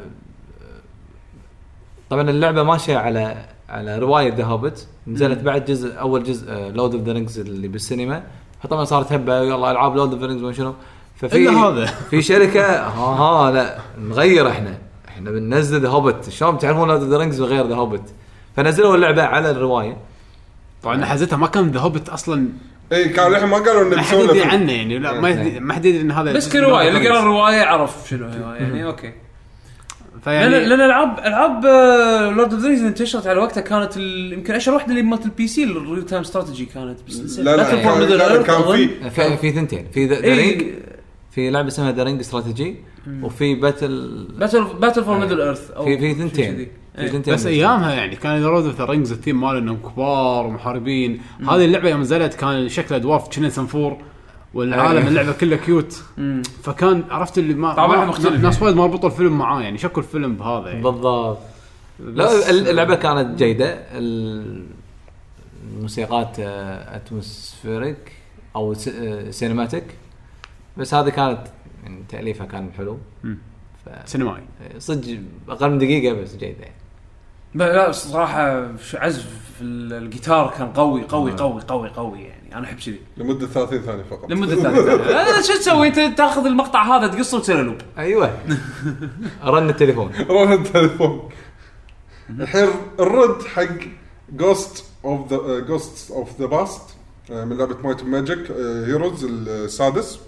طبعا اللعبة ماشية على على رواية The Hobbit نزلت بعد جزء أول جزء Lord of the Rings اللي بالسينما. فطبعا صارت هبة يلا ألعاب Lord of the Rings وما شنو. ففي إلا هذا. في شركة ها ها لا نغير إحنا. إحنا بننزل The Hobbit شلون تعرفون Lord of the Rings وغير The Hobbit فنزلوا اللعبة على الرواية. طبعا حزتها ما كان The Hobbit أصلا اي إيه، كان للحين ما قالوا إنه ما حد بيسوون له يدري فيلم. عنه يعني لا ما يدري ما حد يدري إن هذا بس كرواية اللي قرا الروايه عرف شنو هي يعني okay. لأن فيعني لأن العاب العاب Lord of the Rings انتشرت على وقتها كانت ال- يمكن أشهر واحدة اللي مالت ال PC ال real time strategy كانت بس نسيت. لا لا Battle for كان- Middle لا، لا، Earth كان أظن. في في, في ثنتين. في The Ring اي في لعبة اسمها The Ring strategy وفي Battle Battle Battle for Middle Earth في في ثنتين. بس أيامها يعني كان Lord of the Rings ال theme مال إنهم كبار ومحاربين. هذه اللعبة يوم نزلت كان شكلها dwarf كنا سنفور والعالم أيوة. اللعبة كلها cute فكان عرفت اللي ما طابعها ما- مختلف ناس يعني. وايد ما ربطوا الفيلم معاه يعني شكوا الفيلم بهذا يعني. بالضبط. لا اللعبة كانت جيدة. ال- الموسيقات آه، atmospheric أو س- آه، cinematic بس هذه كانت يعني تأليفها كان حلو. مم. ف- سينمائي. صدق أقل من دقيقة بس جيدة يعني. لا صراحة عزف ال- الجيتار كان قوي قوي قوي قوي قوي يعني. أنا أحب كذي. لمدة 30 ثانية فقط. لمدة ثانية. شو تسوي؟ أنت تاخذ المقطع هذا تقصه وتسوي له loop أيوه. رن التليفون. رن التليفون. الحين الرد حق Ghost of the Ghost of the Past من لعبة Might Magic هيروز السادس.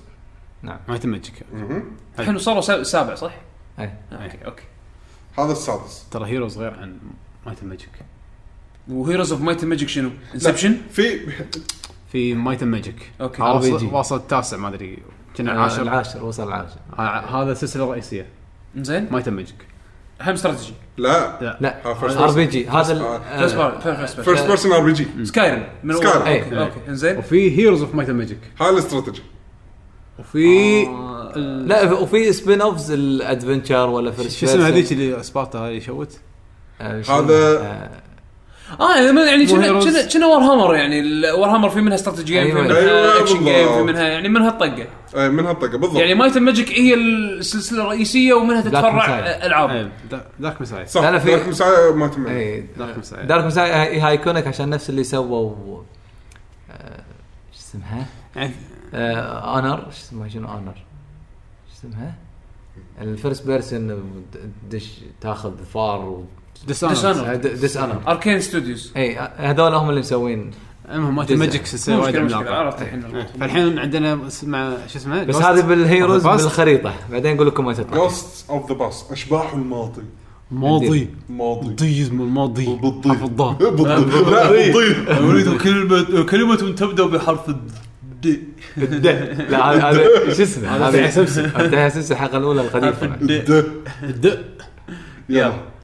نعم. ما يتمجك مهم. الحين صاروا سا- سابع صح؟ آه، أوكي أوكي. هذا السادس. ترى هيروز غير عن ما يتمجك وهيروز اوف مايت ماجيك شنو؟ انسبشن؟ في في مايت ماجيك أوكي. واصل. التاسع ما أدري. كنا آه، العاشر العاشر وصل العاشر. ه- هذا السلسله الرئيسيه زين مايت ماجيك هم استراتيجي لا. لا. ار person. بي جي هذا آه، فيرست آه، بيرسون ار بي جي سكايرن من. Skyrim. أوكي. أوكي. إنزين. وفي هيروز اوف مايت ماجيك هاي الاستراتيجي. وفي آه، ال- لا وفي سبين اوفز الادفنشر ولا فيرست شو اسمها هذيك اللي سبارتا هذه شوت هذا- آه يعني يعني مو كنا هيروز. كنا كنا وار هامر يعني وار هامر في منها استراتيجيه في أيوة. منها أيوة، اكشن بالضبط. جيم في منها يعني منها الطقة اي من هالطقه بالضبط يعني مايت ماجيك هي السلسلة الرئيسية ومنها تتفرع. ألعاب إيه، دا- دارك مساي صح في- دارك مساعي ما تمنع اي دارك مساي دارك مساي هاي هاي ايكونيك عشان نفس اللي سووا آه، شو اسمها؟ يعني آه، اونر شو اسمها شنو اونر؟ اسمها؟ الفيرست بيرسون دش تاخذ فار و ديسانر ديس اونر اركين ستوديوز اي هذول هم اللي مسوين. المهم مايت جزء. ماجيك سلسله وايد عملاقه عرفت الحين فالحين عندنا اسمع شو اسمه؟ بس هذه بالهيروز of the Past. بالخريطة. بعدين أقول لكم وين تطلع. جوست اوف ذا باس أشباح الماضي. ماضي. ماضي. ضي اسمه الماضي بالضي. حرف الضاء بالضي أريد كلمه كلمة تبدأ بحرف الد لا هذا هذا شو اسمه؟ هذا سمسم. هذا يحيى سمسم الحلقة الأولى القديمة. د الد يلا.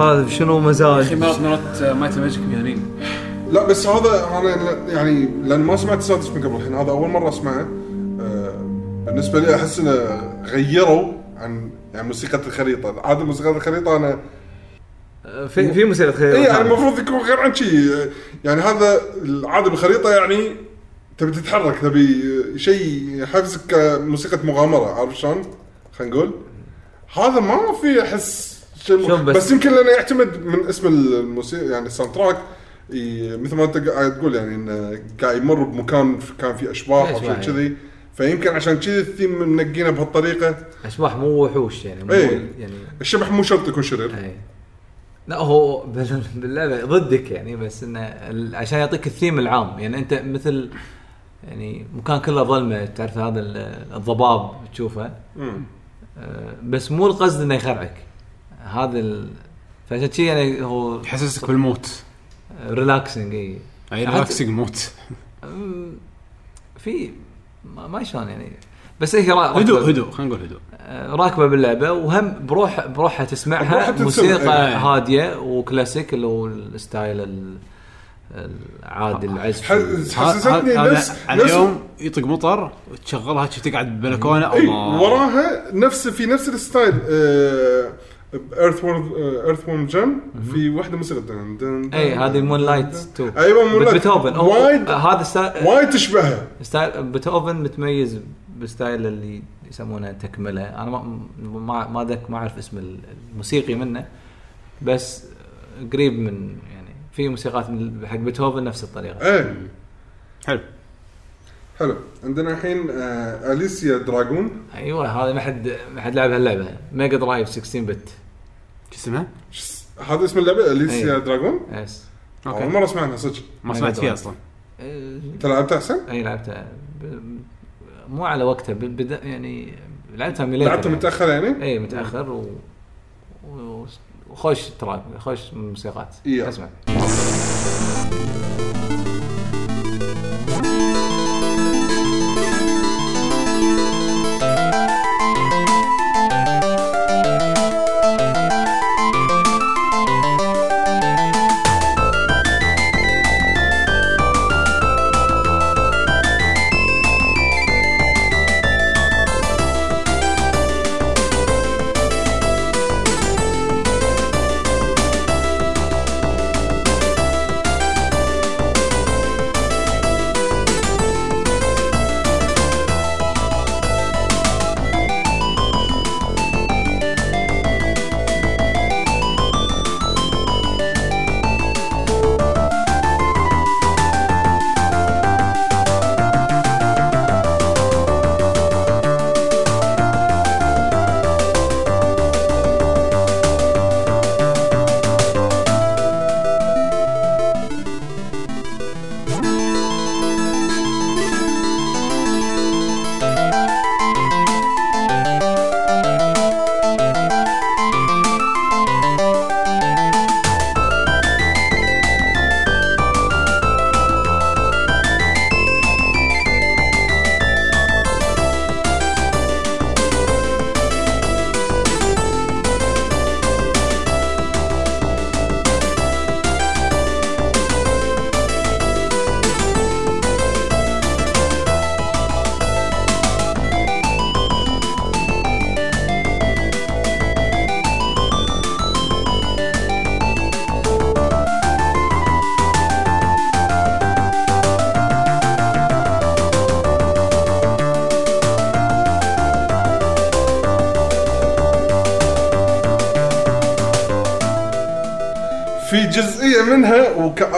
هذا شنو أخي مزاج مرات مرات مايت ماجيك مهانين لا بس هذا أنا يعني لأن ما سمعت السادس من قبل الحين هذا أول مرة أسمعه. آه، بالنسبة لي أحس إنه غيروا عن يعني موسيقى الخريطة. عاده موسيقى الخريطة أنا في في موسيقى خير اي يعني المفروض يكون غير عن شيء يعني هذا العادة بالخريطة يعني تبي تتحرك تبي شيء يحفزك كموسيقى مغامرة عارف شلون؟ خلينا نقول. هذا ما في أحس بس- بس, يمكن لأنه يعتمد من اسم الموسيقى يعني ال soundtrack مثل ما أنت قاعد تقول يعني إنه قاعد يمر بمكان كان فيه أشباح أو شيء كذي. فيمكن عشان كذي الثيم منقينه بهالطريقة. أشباح مو وحوش يعني مو إيه. يعني الشبح مو شرط يكون شرير. اي لا هو بال- باللعبه ضدك يعني بس انه عشان يعطيك الثيم العام. يعني أنت مثل يعني مكان كله ظلمة تعرف هذا ال- الضباب تشوفه. آه، بس مو القصد إنه يخرعك. هذا ال... فعشان شي يعني هو يحسسك بالموت. relaxing إي. أي relaxing موت. في ما, ما شلون يعني. بس هي را- هدوء هدوء خلينا نقول هدوء. آه، راكبة باللعبة وهم بروح بروحها تسمعها موسيقى إيه. هادية وكلاسيك اللي هو ال style ال- العادي العزف. حس- حسستني نفس على نفس يوم يطق مطر وتشغلها تقعد بالبلكونه اي الله. وراها نفس في نفس ال style. Earth Earthworm Jim في واحدة موسيقى. دن دن اي هذه Moon light 2 أيوه Moonlight بيتهوفن هو وايد هذا style وايد تشبهها style بيتهوفن متميز بال style اللي يسمونه تكملة. أنا ما ما ما ذك ما أعرف اسم الموسيقي منه. بس قريب من يعني في موسيقات حق بيتهوفن نفس الطريقة. إيه. حلو. حلو. عندنا الحين آه Alisia Dragoon. أيوه هذا ما حد ما حد لعب هاللعبه Mega Drive 16 bit. شو اسمها؟ هذا اسم اللعبة؟ Alisia أيه. Dragoon؟ yes اول okay. مره اسمع عنها صدق. ما سمعت فيها أصلا. إيه، أنت لعبتها أحسن؟ أي لعبتها. ب- مو على وقتها. ب- بدا يعني لعبتها ميليتر لعبتها يعني. متأخر يعني؟ أي متأخر و... و... وخوش تراك خوش موسيقات. إيه. اسمع.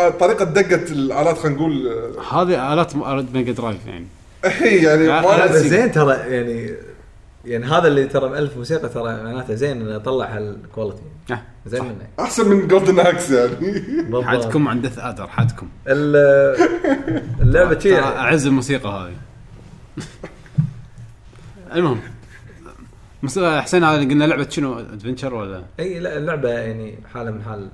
منها وطريقه دقة الآلات خلينا نقول آه، هذه آلات Mega Drive يعني. هي يعني سيب. زين ترى يعني يعني هذا اللي ترى مؤلف موسيقى ترى معناته زين إنه طلع هال quality آه، زين منه. أحسن من Golden Axe يعني. حدكم عند Death Adder حدكم ال- اللعبة شي ترى أعز الموسيقى هذه. المهم مس- حسين هذا اللي قلنا لعبة شنو adventure ولا؟ إي لا اللعبة يعني حالة من حال.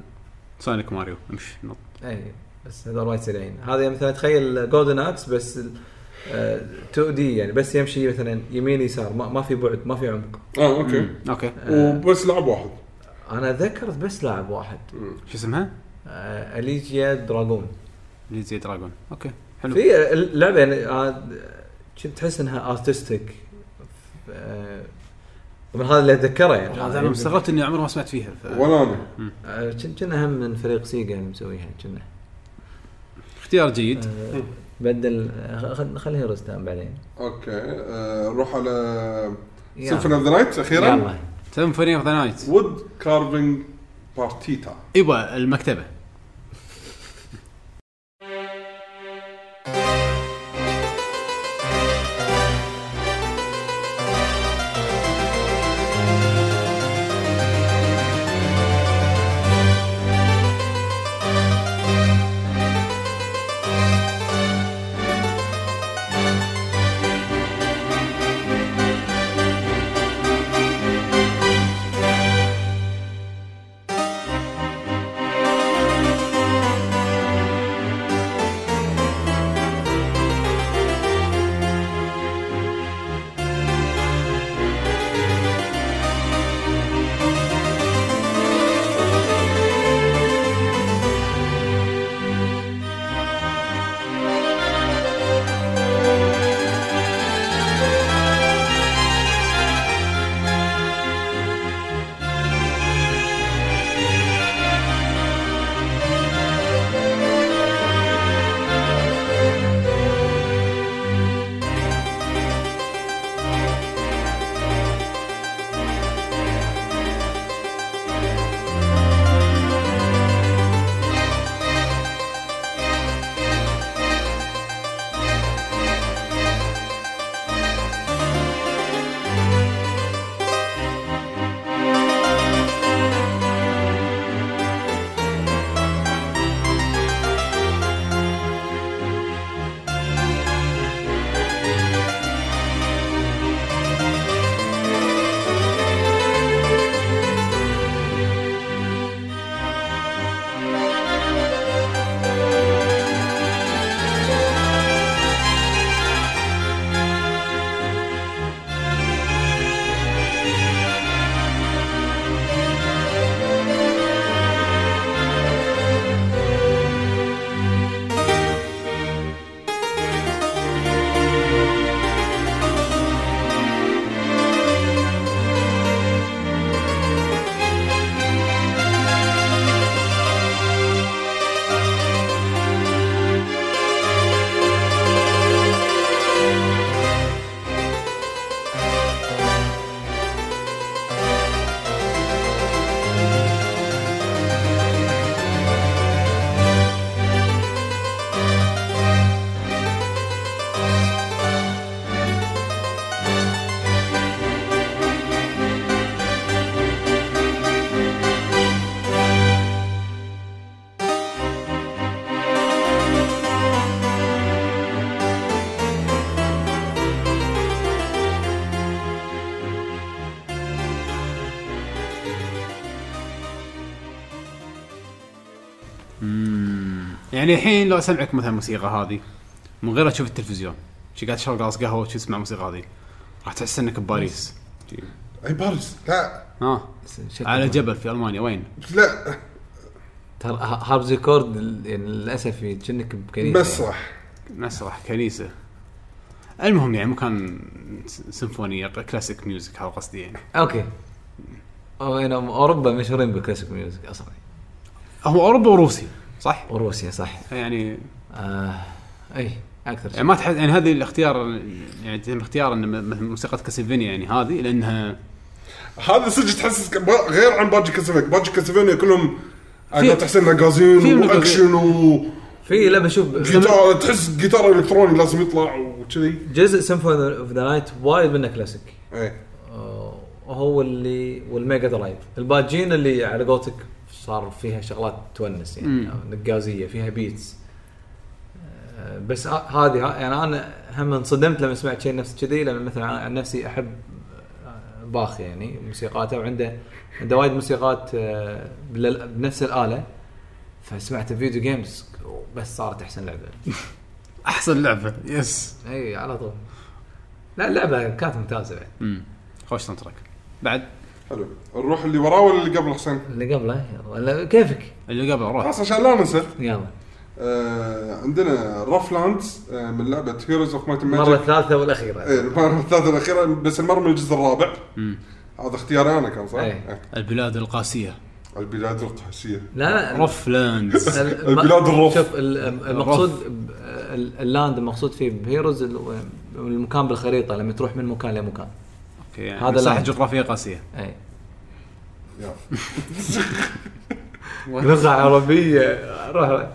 Sonic Mario أمشي نط. اي بس هذول وايد سريعين. هذا مثلا تخيل Golden Axe بس آه، 2 D يعني بس يمشي مثلا يمين يسار ما, ما في بعد ما في عمق. آه okay. okay. وبس لعب واحد. أنا ذكرت بس لاعب واحد. شو اسمها؟ آه، Alisia Dragoon Alisia Dragoon okay. حلو. في اللعبه يعني آه، كنت تحس إنها artistic طبعا هذا اللي أتذكره يعني. هذا أنا استغربت إني عمري ما سمعت فيها. ف... ولا أنا آه، كن- كنا هم من فريق Sega اللي مسويها كنا. اختيار جيد. آه، بدل آه، خل- خليه Rastan بعدين. okay آه، نروح على يلا. Symphony of the Night أخيرا. يلا. Symphony of the Night Wood Carving Partita إيوه المكتبة. يعني الحين لو أسمعك مثلا موسيقى هذه من غير تشوف التلفزيون. شي قاعد تشرب قلاص قهوة وشي تسمع موسيقى هذه. راح تحس إنك بباريس. أي باريس؟ لا. ها؟ شكل- على جبل في ألمانيا وين؟ لا. ترى harpsichord يعني للأسف كأنك بكنيسة مسرح. مسرح كنيسة. المهم يعني مكان سيمفونية classic music هذا قصدي يعني. okay. أو هنا أوروبا مشهورين بال classic music أصلا. هو أوروبا وروسي صح؟ وروسيا صح. يعني آه اي أكثر يعني شيء ما تحس يعني هذه الاختيار يعني تم اختيار إن م- مثل موسيقى Castlevania يعني هذه لأنها هذا صدق تحسسك ب- غير عن باجي Castlevania باجي Castlevania كلهم في- تحس انه نقازين وأكشن وجيتار في لا بشوف تحس جيتار إلكتروني لازم يطلع وكذي. جزء Symphony of the Night وايد منه كلاسيك. إيه. آه، وهو اللي وال Mega Drive. الباجين اللي على قولتك صار فيها شغلات تونس يعني نقازية فيها beats بس هذه يعني أنا هم انصدمت لما سمعت شيء نفس كذي لأن مثلا عن نفسي أحب آه، باخ يعني موسيقاته وعنده عنده وايد موسيقات آه، بنفس الآلة. فسمعت video games بس صارت أحسن لعبة. أحسن لعبة yes إي على طول. لا اللعبة كانت ممتازة بعد. خوش soundtrack بعد؟ حلو. نروح اللي وراه ولا اللي قبل حسين؟ اللي قبله ولا كيفك؟ اللي قبل روح. خلاص عشان لا ننسى. يلا. آه عندنا Rough Lands آه من لعبة Heroes of Might المرة الثالثة والأخيرة. إيه المرة الثالثة الاخيره بس المرة من الجزء الرابع. هذا اختياري أنا كان صح؟ إيه. إيه. البلاد القاسية. البلاد القاسية. لا لا. Rough Lands ال- البلاد ال rough. شوف ال- المقصود ب- ال- ال land المقصود فيه ب Heroes ال- المكان بالخريطة لما تروح من مكان لمكان. okay يعني هذا مساحة. جغرافية قاسية أي. لغه عربية روح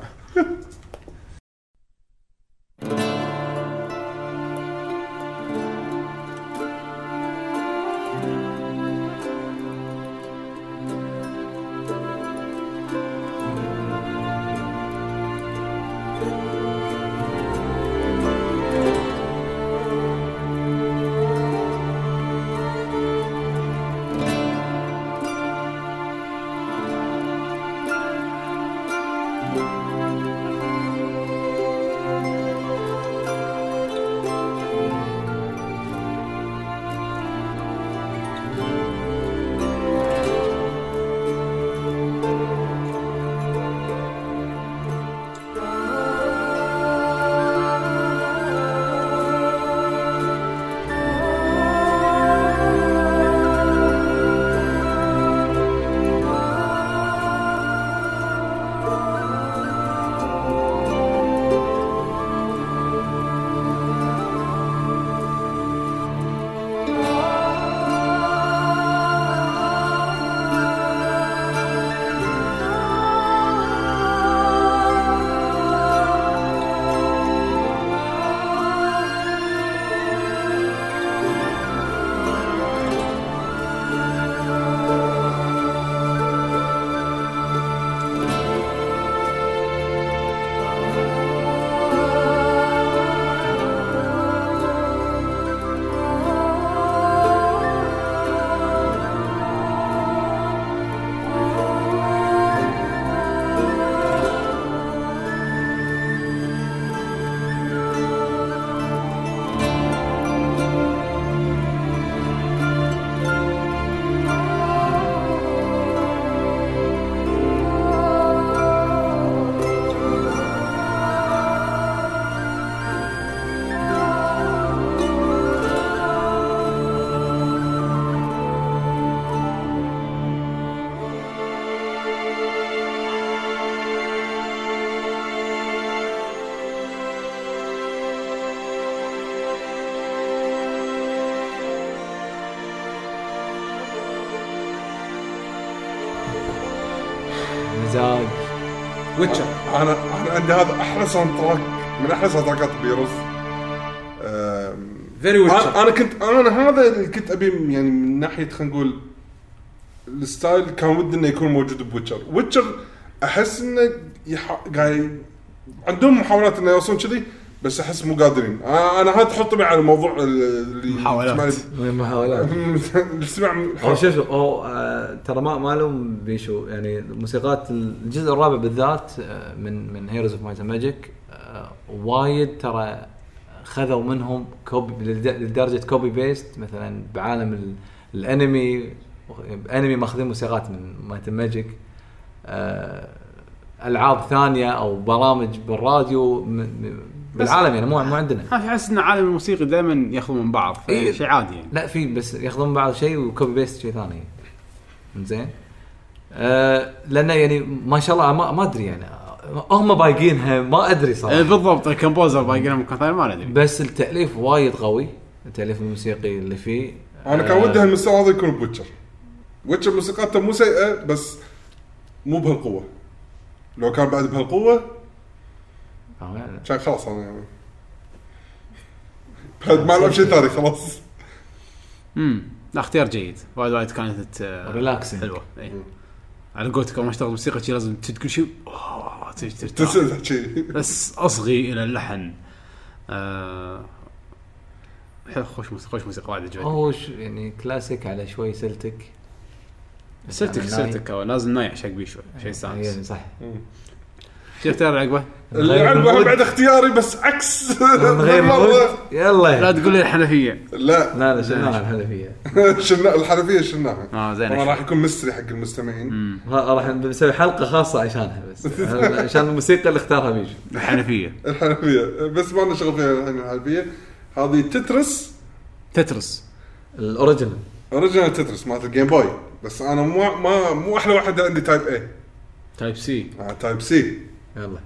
أنا أنا عندي هذا أحلى soundtrack من أحلى soundtrack ات ب Heroes آم، very Witcher أنا أنا كنت أنا هذا اللي كنت أبي يعني من ناحية خلينا نقول ال style كان ودي إنه يكون موجود ب Witcher. Witcher أحس إنه يح... قاعد عندهم محاولات إنه يوصلون كذي بس أحس مو قادرين. أنا أنا هذا تحطني على الموضوع اللي محاولات. محاولات. هو شوف هو آه، ترى ما ما لهم بيشو. يعني موسيقات الجزء الرابع بالذات آه، من من Heroes of Might Magic وايد ترى خذوا منهم copy لدرجة copy paste مثلا بعالم ال- الانمي انمي ماخذين موسيقات من Might Magic ألعاب ثانية أو برامج بالراديو بالعالم يعني مو مو عندنا. احس إن عالم الموسيقى دائما يأخذون من بعض. شيء عادي يعني. لا في بس يأخذون بعض شيء و copy paste شيء ثاني. زين؟ آه لأنه يعني ما شاء الله ما, ما أدري يعني هم بايقينها ما أدري إيه صراحة بالضبط ال composer باقي مكان ثاني ما ندري. بس التأليف وايد قوي التأليف الموسيقي اللي فيه. أنا كان آه، ودي هالمستوى هذا يكون ب Witcher. Witcher موسيقاته مو سيئة بس مو بهالقوة. لو كان بعد بهالقوة آه، كان خلاص أنا يعني. بعد ما ألعب شيء ثاني خلاص. امم لا اختيار جيد. وايد وايد كانت آه، Relaxing. حلوة. اي على قولتك أول ما اشتغل موسيقى شي لازم تقول شيء بس أصغي إلى اللحن. آه خوش موسيقى خوش موسيقى وايد عجبتني. هو يعني كلاسيك على شوي Celtic. Celtic يعني ناي. Celtic هو لازم نايح حق بيه شوي شيء يعني يستانس صح شو اختيار العقبه؟ عقبه ال mood. بعد اختياري بس عكس. نغير بالمرة. mood. لا يلا. تقول لي الحنفية. لا. لا لا شنو؟ الحنفية. شلنا الحنفية شلناها آه زين. طبعا راح يكون mystery حق المستمعين. ها- راح نسوي حلقة خاصة عشانها بس. عشان الموسيقى اللي اختارها بيجو الحنفية. الحنفية. بس ما لنا شغل فيها الحين الحنفية. هذه Tetris. Tetris. ال original original Tetris مالت ال Game Boy بس أنا مو ما مو أحلى واحد عندي type A type C آه type C يلا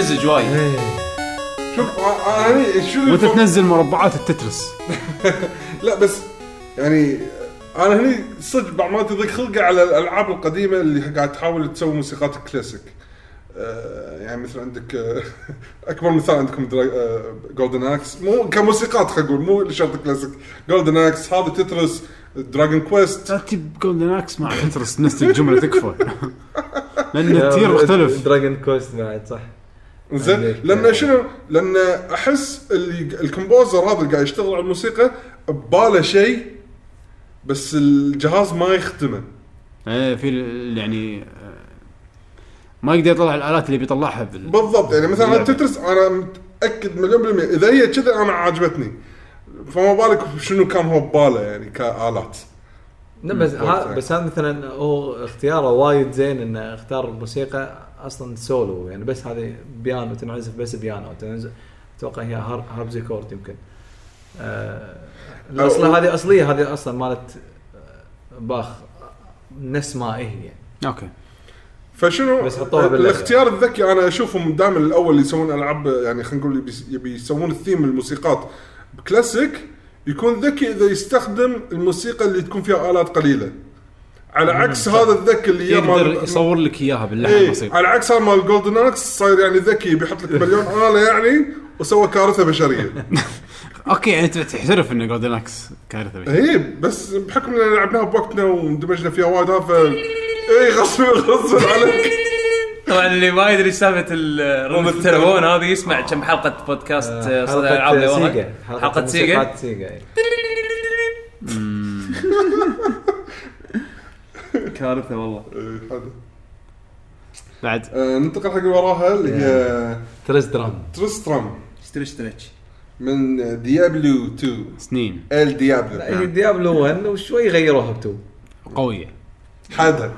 مزج وايد. شوف آه، أنا هني شو وأنت الفرق؟ تنزل مربعات ال Tetris. لا بس يعني أنا هني صدق بعض مرات يضيق خلقي على الألعاب القديمة اللي قاعد تحاول تسوي موسيقات كلاسيك. آه، يعني مثل عندك آه، أكبر مثال عندكم Golden Axe مو كموسيقات خلينا نقول مو شرط classic. Golden Axe هذا Tetris Dragon Quest لا تجيب Golden Axe مع Tetris نفس الجملة تكفى. لأن ال tier مختلف. Dragon Quest بعد صح. زين لأن. شنو؟ لأن أحس اللي ال composer هذا اللي قاعد يشتغل على الموسيقى بباله شيء بس الجهاز ما يختمه إيه في ال- يعني آه، ما يقدر يطلع الآلات اللي بيطلعها بال... بالضبط يعني مثلا. Tetris أنا متأكد مليون بالمية إذا هي كذا أنا عجبتني فما بالك شنو كان هو بباله يعني كآلات لا بس. ها بس هذا مثلا هو اختياره وايد زين إنه اختار الموسيقى أصلا سولو يعني بس هذه بيانو تنعزف بس بيانو تنعزف أتوقع هي har- harpsichord يمكن. آه الاصل هذه أصلية هذه أصلا مالت آه، باخ نفس ما هي. يعني أوكي. فشنو؟ بس. الاختيار الذكي أنا اشوفهم دائما الأول اللي يسوون ألعاب يعني خلينا نقول يبي, يبي يسوون الثيم الموسيقات بكلاسيك يكون ذكي إذا يستخدم الموسيقى اللي تكون فيها آلات قليلة. على عكس هذا الذكي اللي يقدر يصور لك إياها باللحن إيه بسيط على عكس هذا مال Golden Axe صاير يعني ذكي بيحط لك مليون آلة يعني وسوى كارثة بشرية. أوكي يعني انت تعترف ان Golden Axe كارثة بشرية. هي بس بحكم ان لعبناها بوقتنا واندمجنا فيها وايد ف اي غصب غصب عليك. طبعا اللي ما يدري سالفة ال- رن التليفون هذه يسمع كم حلقة بودكاست آه، صدى الالعاب اللي وراك. سيجا. حلقة سيجا موسيقات سيجا. إيه. كارثة والله. إيه، حلو. بعد. آه، ننتقل حق اللي وراها اللي هي تريس درام تريسترام. اشتري اشتريتش من ديابلو 2 سنين. ال لا، ديابلو هي ديابلو 1 وشوي غيروها بتو. قوية. حدا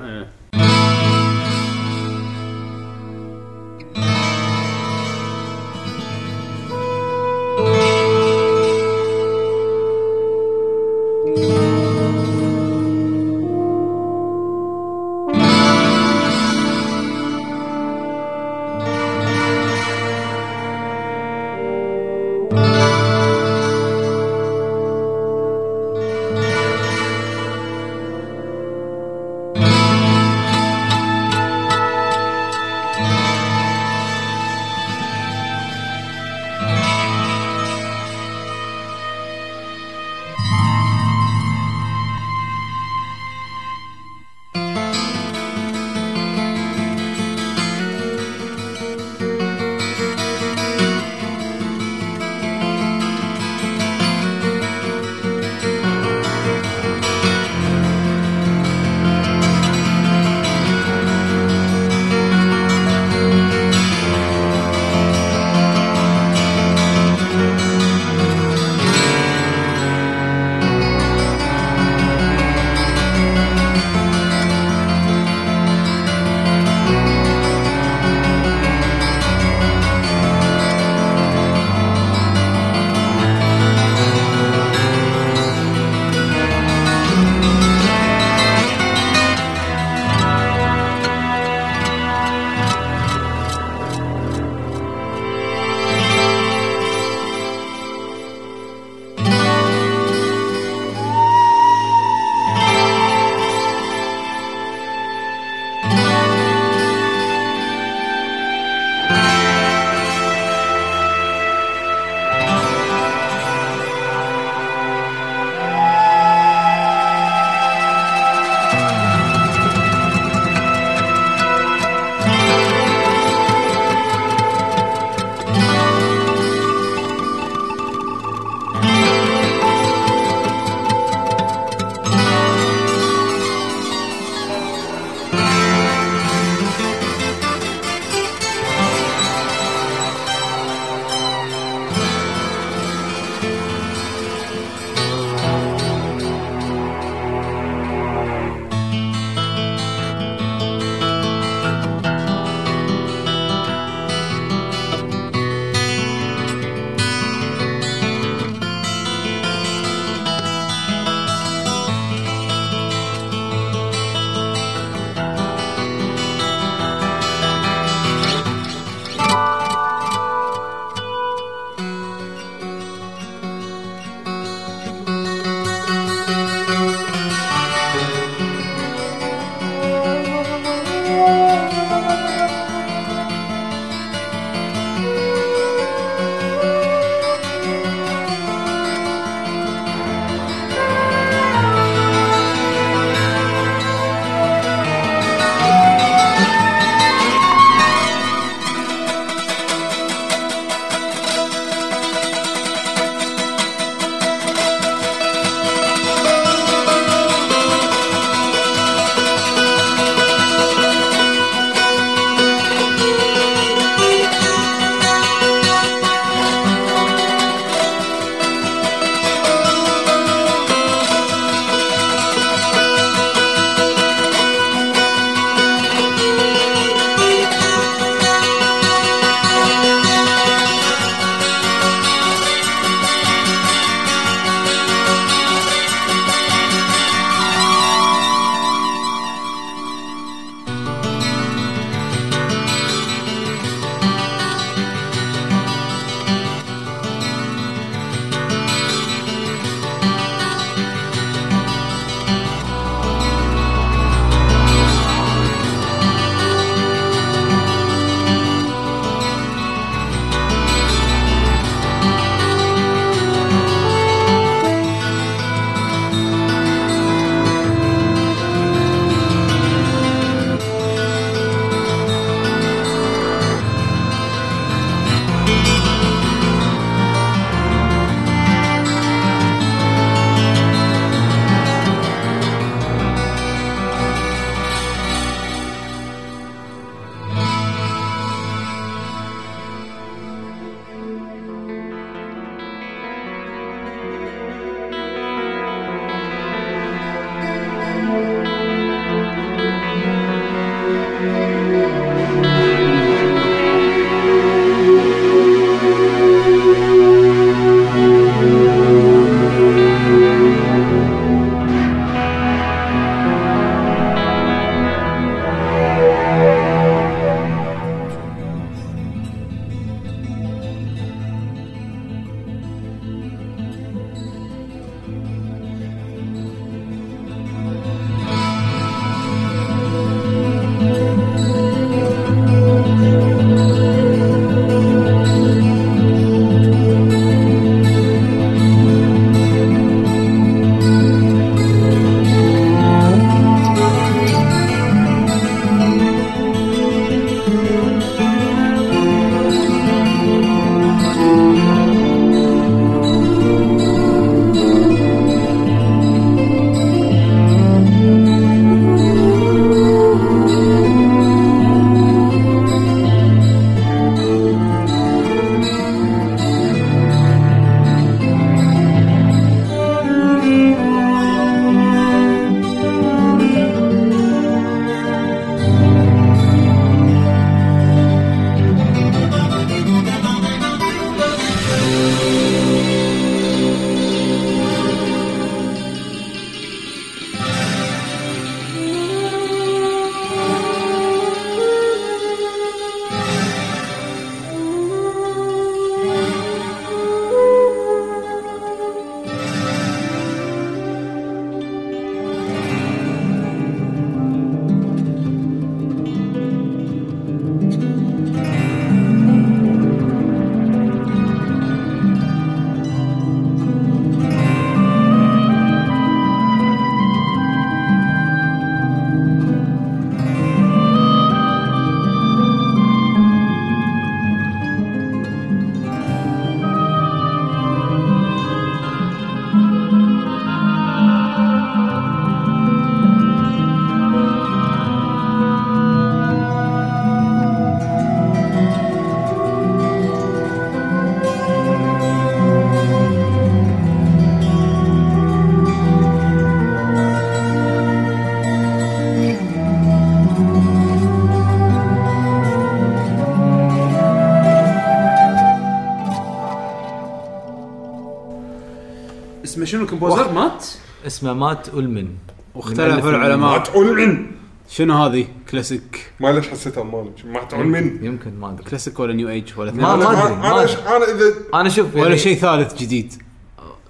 اسمه مات أولمن. واختلفوا ما العلماء. تعول من شنو هذه؟ كلاسيك ما ليش حسيتها مالك. ما تعول من يمكن ما أدري. كلاسيك ولا نيو ايج ولا ما- أنا ما أنا. أنا اذا أنا شوف ولا يعني شيء ثالث جديد.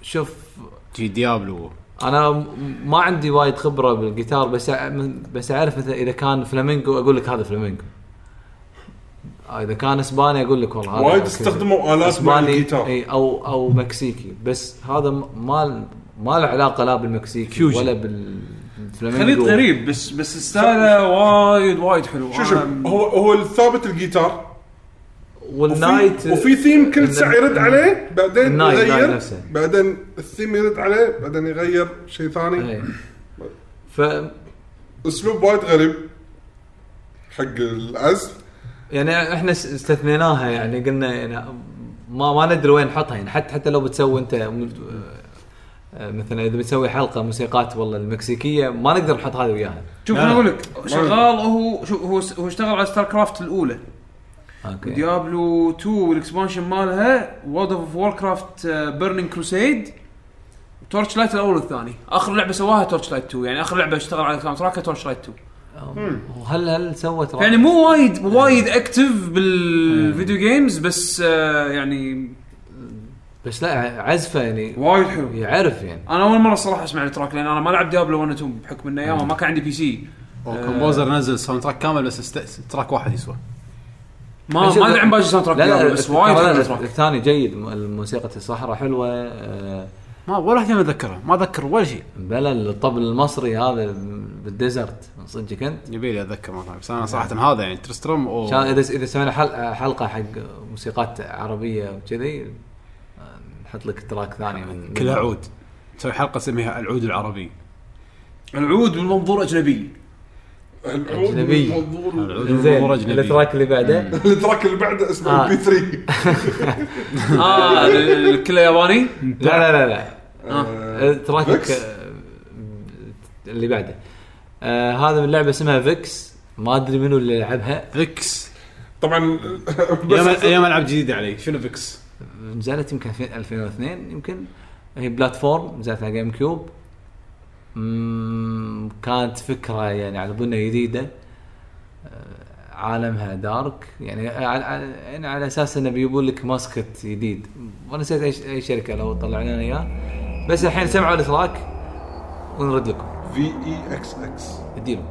شوف جي ديابلو. أنا م- ما عندي وايد خبرة بالجيتار بس أع- بس أعرف مثلا إذا كان فلامينجو أقول لك هذا فلامينجو إذا كان إسباني أقول لك والله هذا وايد. استخدموا آلات مع إسباني الجيتار. إي أو أو مكسيكي. بس هذا م- ما ما له علاقة لا بالمكسيكي. ولا بالفلامينجو. خليط غريب بس بس style ه وايد وايد حلو. شو شو أنا- هو هو الثابت الجيتار. والنايت وفي, وفي ثيم كل ساعة يرد عليه بعدين النايت- يغير. نفسه. بعدين الثيم يرد عليه بعدين يغير شيء ثاني. إيه. ف أسلوب وايد غريب. حق العزف يعني إحنا س- استثنيناها يعني قلنا يعني ما ما ندري وين نحطها يعني حتى حتى لو بتسوي أنت م- مثلا إذا بتسوي حلقة موسيقات والله المكسيكية ما نقدر نحط هذه وياها. شوف لا. أنا أقول لك شغال هو شو هو هو اشتغل على StarCraft الأولى. أوكي. Diablo 2 وال expansion مالها World of Warcraft Burning Crusade Torchlight الأول والثاني. آخر لعبة سواها Torchlight 2 يعني آخر لعبة اشتغل على soundtrack Torchlight 2 وهل هل سوت يعني مو وايد وايد active بال video games بس آه، يعني بس لا عزفة يعني وايد حلو. يعرف يعني. أنا أول مرة الصراحه أسمع ال track لأن أنا ما لعب Diablo 1 2 بحكم ان ايامها ما كان عندي PC. ال composer نزل soundtrack كامل بس است... track واحد يسوى. ما ما أدري عن باقي soundtrack لا لا بس وايد حلو الثاني جيد الموسيقى الصحراء حلوة آه، ما ولا واحد ما أتذكره ما أتذكر ولا شيء. بلا الطبل المصري هذا بال desert من صدقك أنت؟ يبي لي أتذكر مرة بس أنا صراحة هذا يعني Tristram إذا إذا سوينا حلقة حق موسيقات عربية وكذي آه، نحط لك track ثاني من كلها عود. نسوي حلقة اسميها العود العربي. العود من منظور أجنبي. العود أجنبي. العود زين. منظور أجنبي. التراك اللي بعده؟ ال track اللي بعده اسمه آه. البي 3 آه ال- كله ياباني؟ لا لا لا لا. آه. ال track Vexx؟ آه، اللي بعده. آه هذا من لعبة اسمها Vexx. ما أدري منو اللي لعبها Vexx. طبعا أيام العاب جديدة علي. شنو Vexx؟ نزلت يمكن في 2002 يمكن. هي platform نزلت على GameCube. كانت فكرة يعني على بنا جديدة. آه، عالمها dark. يعني على, يعني على أساس إنه بيجيبون لك mascot جديد. وأنا نسيت اي شركة لو طلع لنا اياه بس الحين سمعوا ال track ونرد لكم. V E X X اديله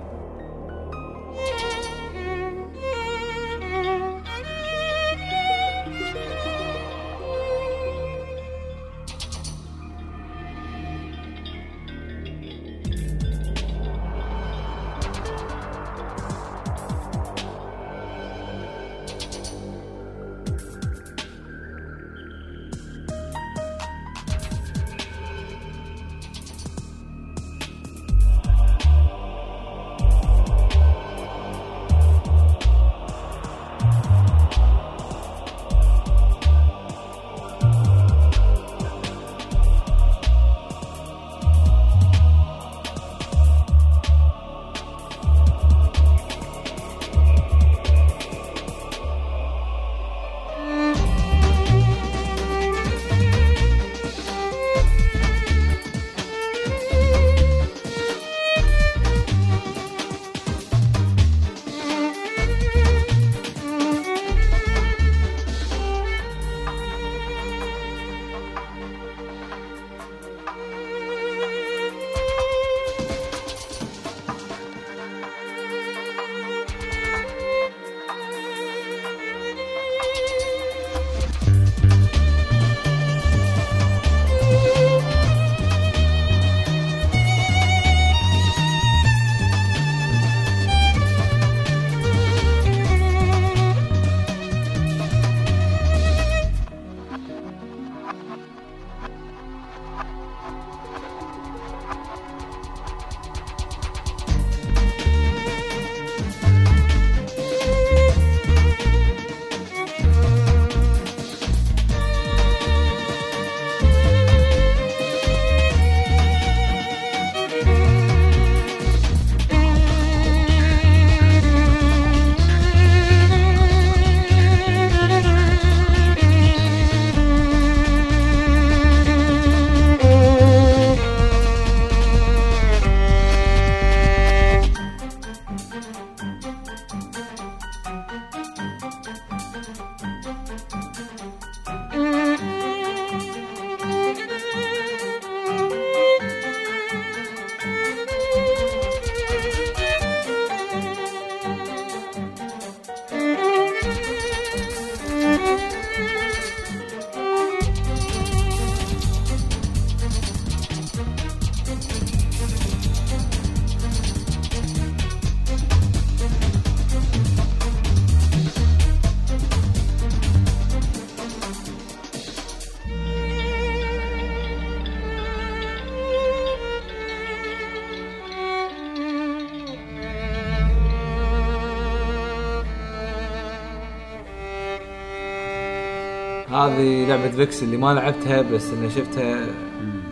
لعبة Vexx اللي ما لعبتها بس إني شفتها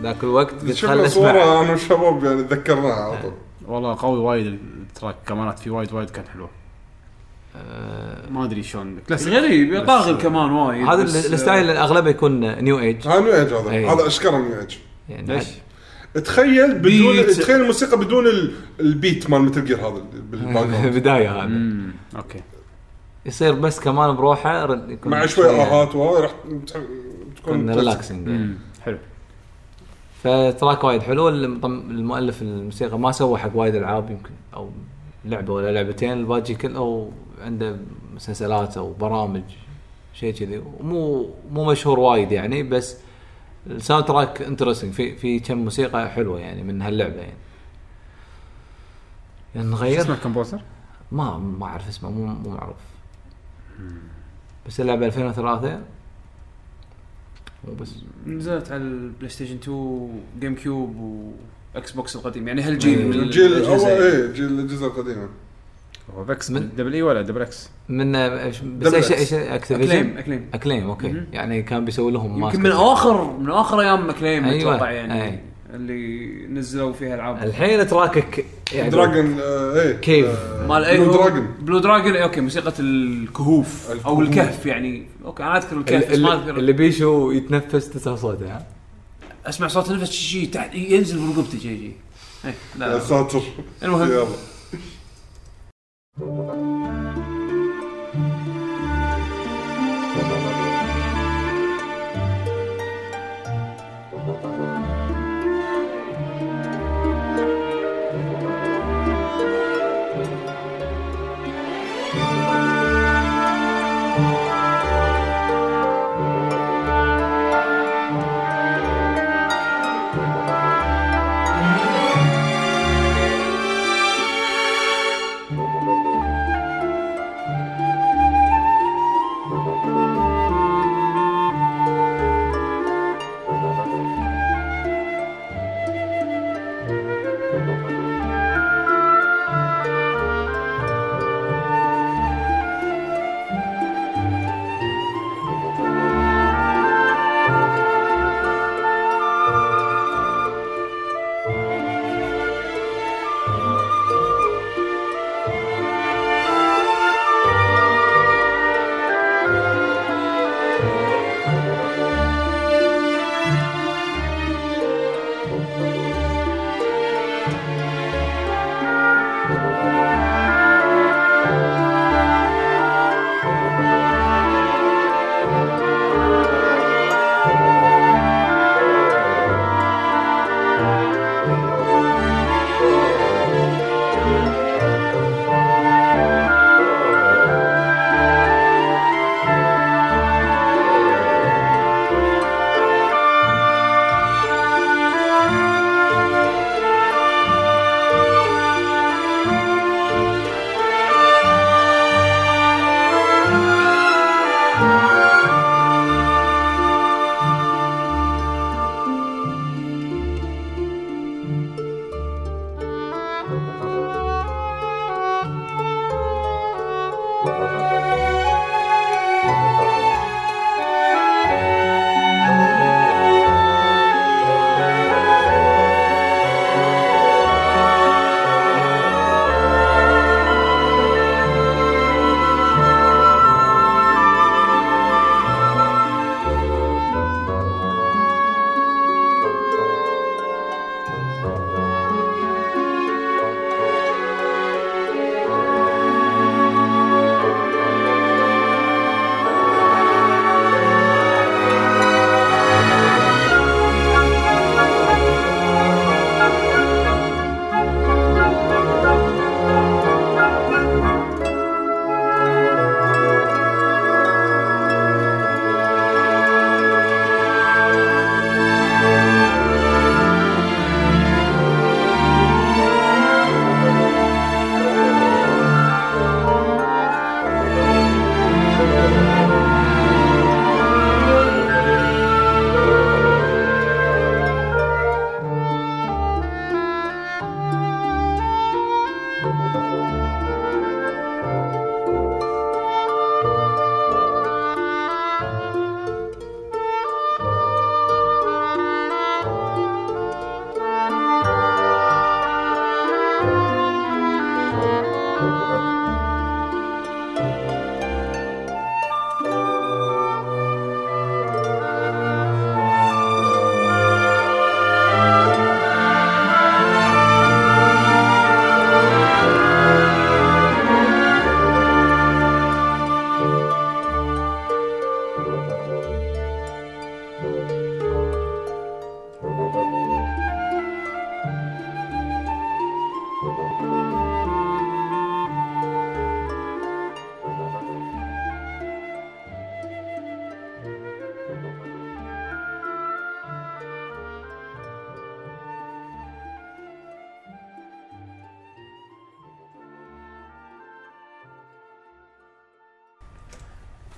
ذاك الوقت قلت خل أسمع. أنا والشباب يعني تذكرناها على طول. والله قوي وايد ال track كمانات فيه وايد وايد كان حلوة. آه، ما أدري شلون كلاسيك غريب بس- يطاغل كمان وايد هذا ال style اغلبه يكون new age ها new age هذا. هذا أشكره new age يعني ليش؟ تخيل بدون beat. تخيل الموسيقى بدون ال- ال beat مال Metal Gear هذا بال background. بداية هذا. okay. يصير بس كمان بروحه مع شوي اهات وهاي راح تكون relaxing حلو. ف track وايد حلو. المؤلف الموسيقى ما سوى حق وايد ألعاب يمكن أو لعبة ولا لعبتين. الباقي كله عنده مسلسلات أو برامج شيء كذي. ومو مو مشهور وايد يعني بس ال soundtrack interesting في في كم موسيقى حلوة يعني من هاللعبة يعني. يعني شو نغير اسمه ال composer؟ ما ما أعرف اسمه مو مو معروف. بس اللعبة 2003 مو بس نزلت على ال PlayStation 2 GameCube و Xbox القديم يعني هالجيل من الجيل الأول. إيه جيل الاجهزه القديمه هو Vexx من- double E ولا double X؟ من بس إيش. إيش Acclaim Activision Acclaim Acclaim okay مهم. يعني كان بيسوي لهم يمكن mascot. من اواخر من اواخر أيام Acclaim أيوة. أتوقع يعني أي. اللي نزلوا فيها العاب. الحين تراكك يعني دراجون آه، إيه كيف. آه، مال اي بلو دراجون بلو دراجون إيه، أوكي موسيقى الكهوف أو. الكهف يعني. أوكي أنا أذكر الكهف بس اللي, ما اللي, أذكر. اللي بيشو يتنفس تسع صوته ها؟ أسمع صوت النفس شي شي تحت ينزل برقبتي شي شي. إيه، لا يا لا. ساتر المهم. يلا.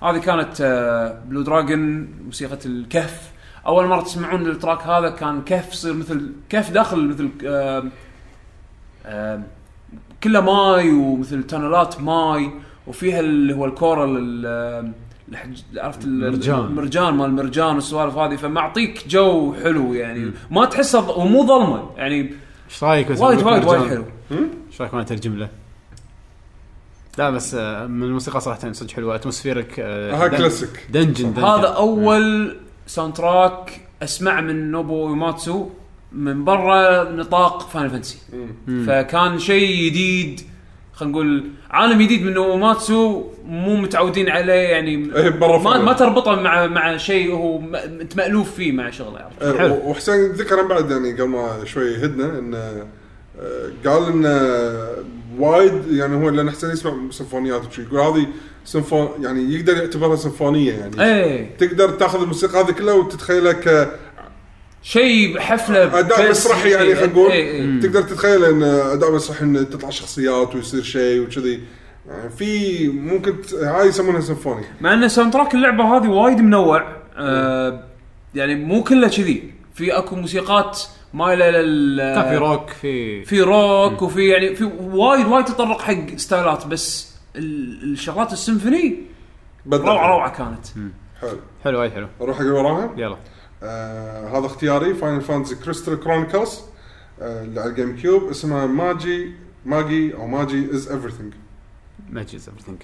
هذه كانت آه، Blue Dragon موسيقى الكهف أول مرة تسمعون ال track هذا كان كهف يصير مثل كهف داخل مثل آه، آه، كله ماي ومثل tunnel ات ماي وفيها اللي هو ال coral. عرفت ال- مرجان. المرجان مال المرجان والسوالف هذه فمعطيك جو حلو يعني ما تحسه ومو ظلمة يعني إيش رأيك وايد وايد وايد؟ حلو إيش رأيك وأنا اترجم له؟ لا بس آه، من الموسيقى صراحة صدق حلوة. atmospheric هاي classic dungeon dungeon هذا أول soundtrack أسمع من نوبو أويماتسو من برا نطاق Final Fantasy فكان شيء جديد خلينا نقول عالم جديد من نوبو أويماتسو مو متعودين عليه يعني إيه، ما. ما تربطه مع مع شيء هو انت مالوف فيه مع شغله. عرفت؟ آه، حلو. وحسين ذكر بعد يعني قبل ما شوي هدنا انه آه، قال انه وايد يعني هو لأن حسين يسمع سيمفونيات وشي. يقول هذه سيمفون يعني يقدر يعتبرها سيمفونية يعني. إيه. تقدر تاخذ الموسيقى هذه كلها وتتخيلها ك شيء حفله أداء مسرحي يعني إيه، خلينا نقول. إيه، إيه. تقدر تتخيل إن أداء مسرحي إن تطلع شخصيات ويصير شيء وكذي. يعني في ممكن هاي يسمونها سيمفوني مع إن soundtrack اللعبة هذه وايد منوع. آه يعني مو كله كذي. في أكو موسيقات مايله لل كان في روك في في روك وفي يعني في وايد وايد تطرق حق style ات بس ال- الشغلات السيمفوني بدل روعه روعة كانت. حلو. حلو وايد حلو. أروح حق وراها؟ يلا. آه هذا اختياري Final Fantasy Crystal Chronicles آه اللي على ال GameCube اسمها Magi Magi أو Magi is everything Magi is everything.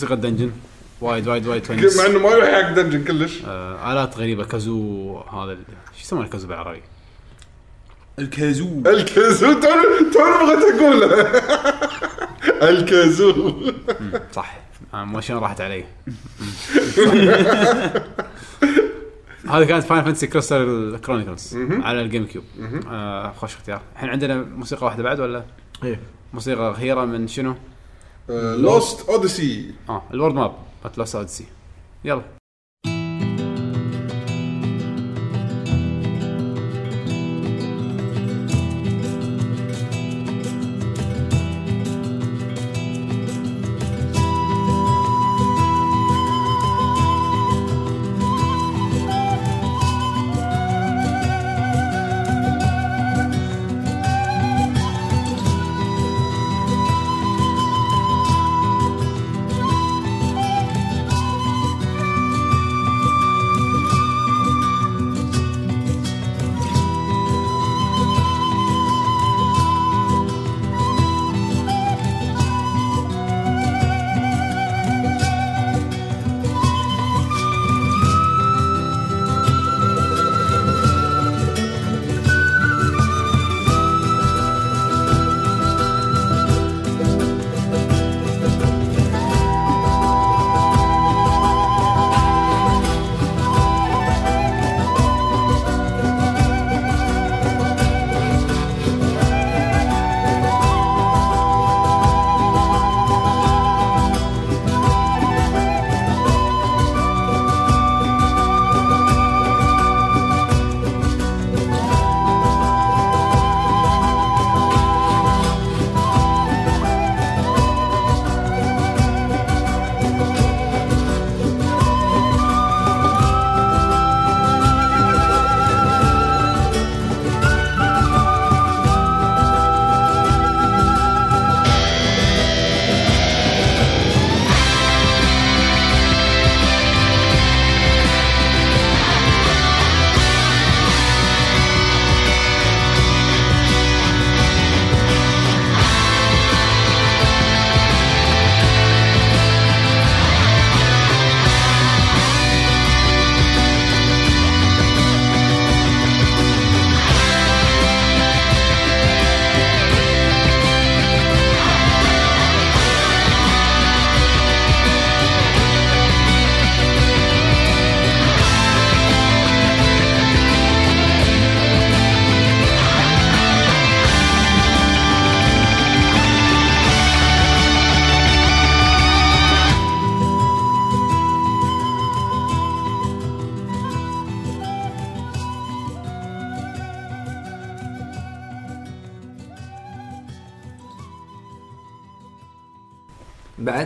موسيقى dungeon وايد وايد وايد تونس مع إنه ما يروح حق dungeon كلش. آه آلات غريبة. kazoo هذا ال- شو يسمونه كازو بالعربي؟ الكازو. الكازو. تو تو بغيت أقوله. ال kazoo. صح. آه مو شلون راحت علي. هذه كانت Final Fantasy Crystal Chronicles على ال GameCube آه خوش اختيار. الحين عندنا موسيقى واحدة بعد ولا؟ إيه. موسيقى غيره من شنو؟ Lost Odyssey آه ال world map مالت Lost Odyssey يلا.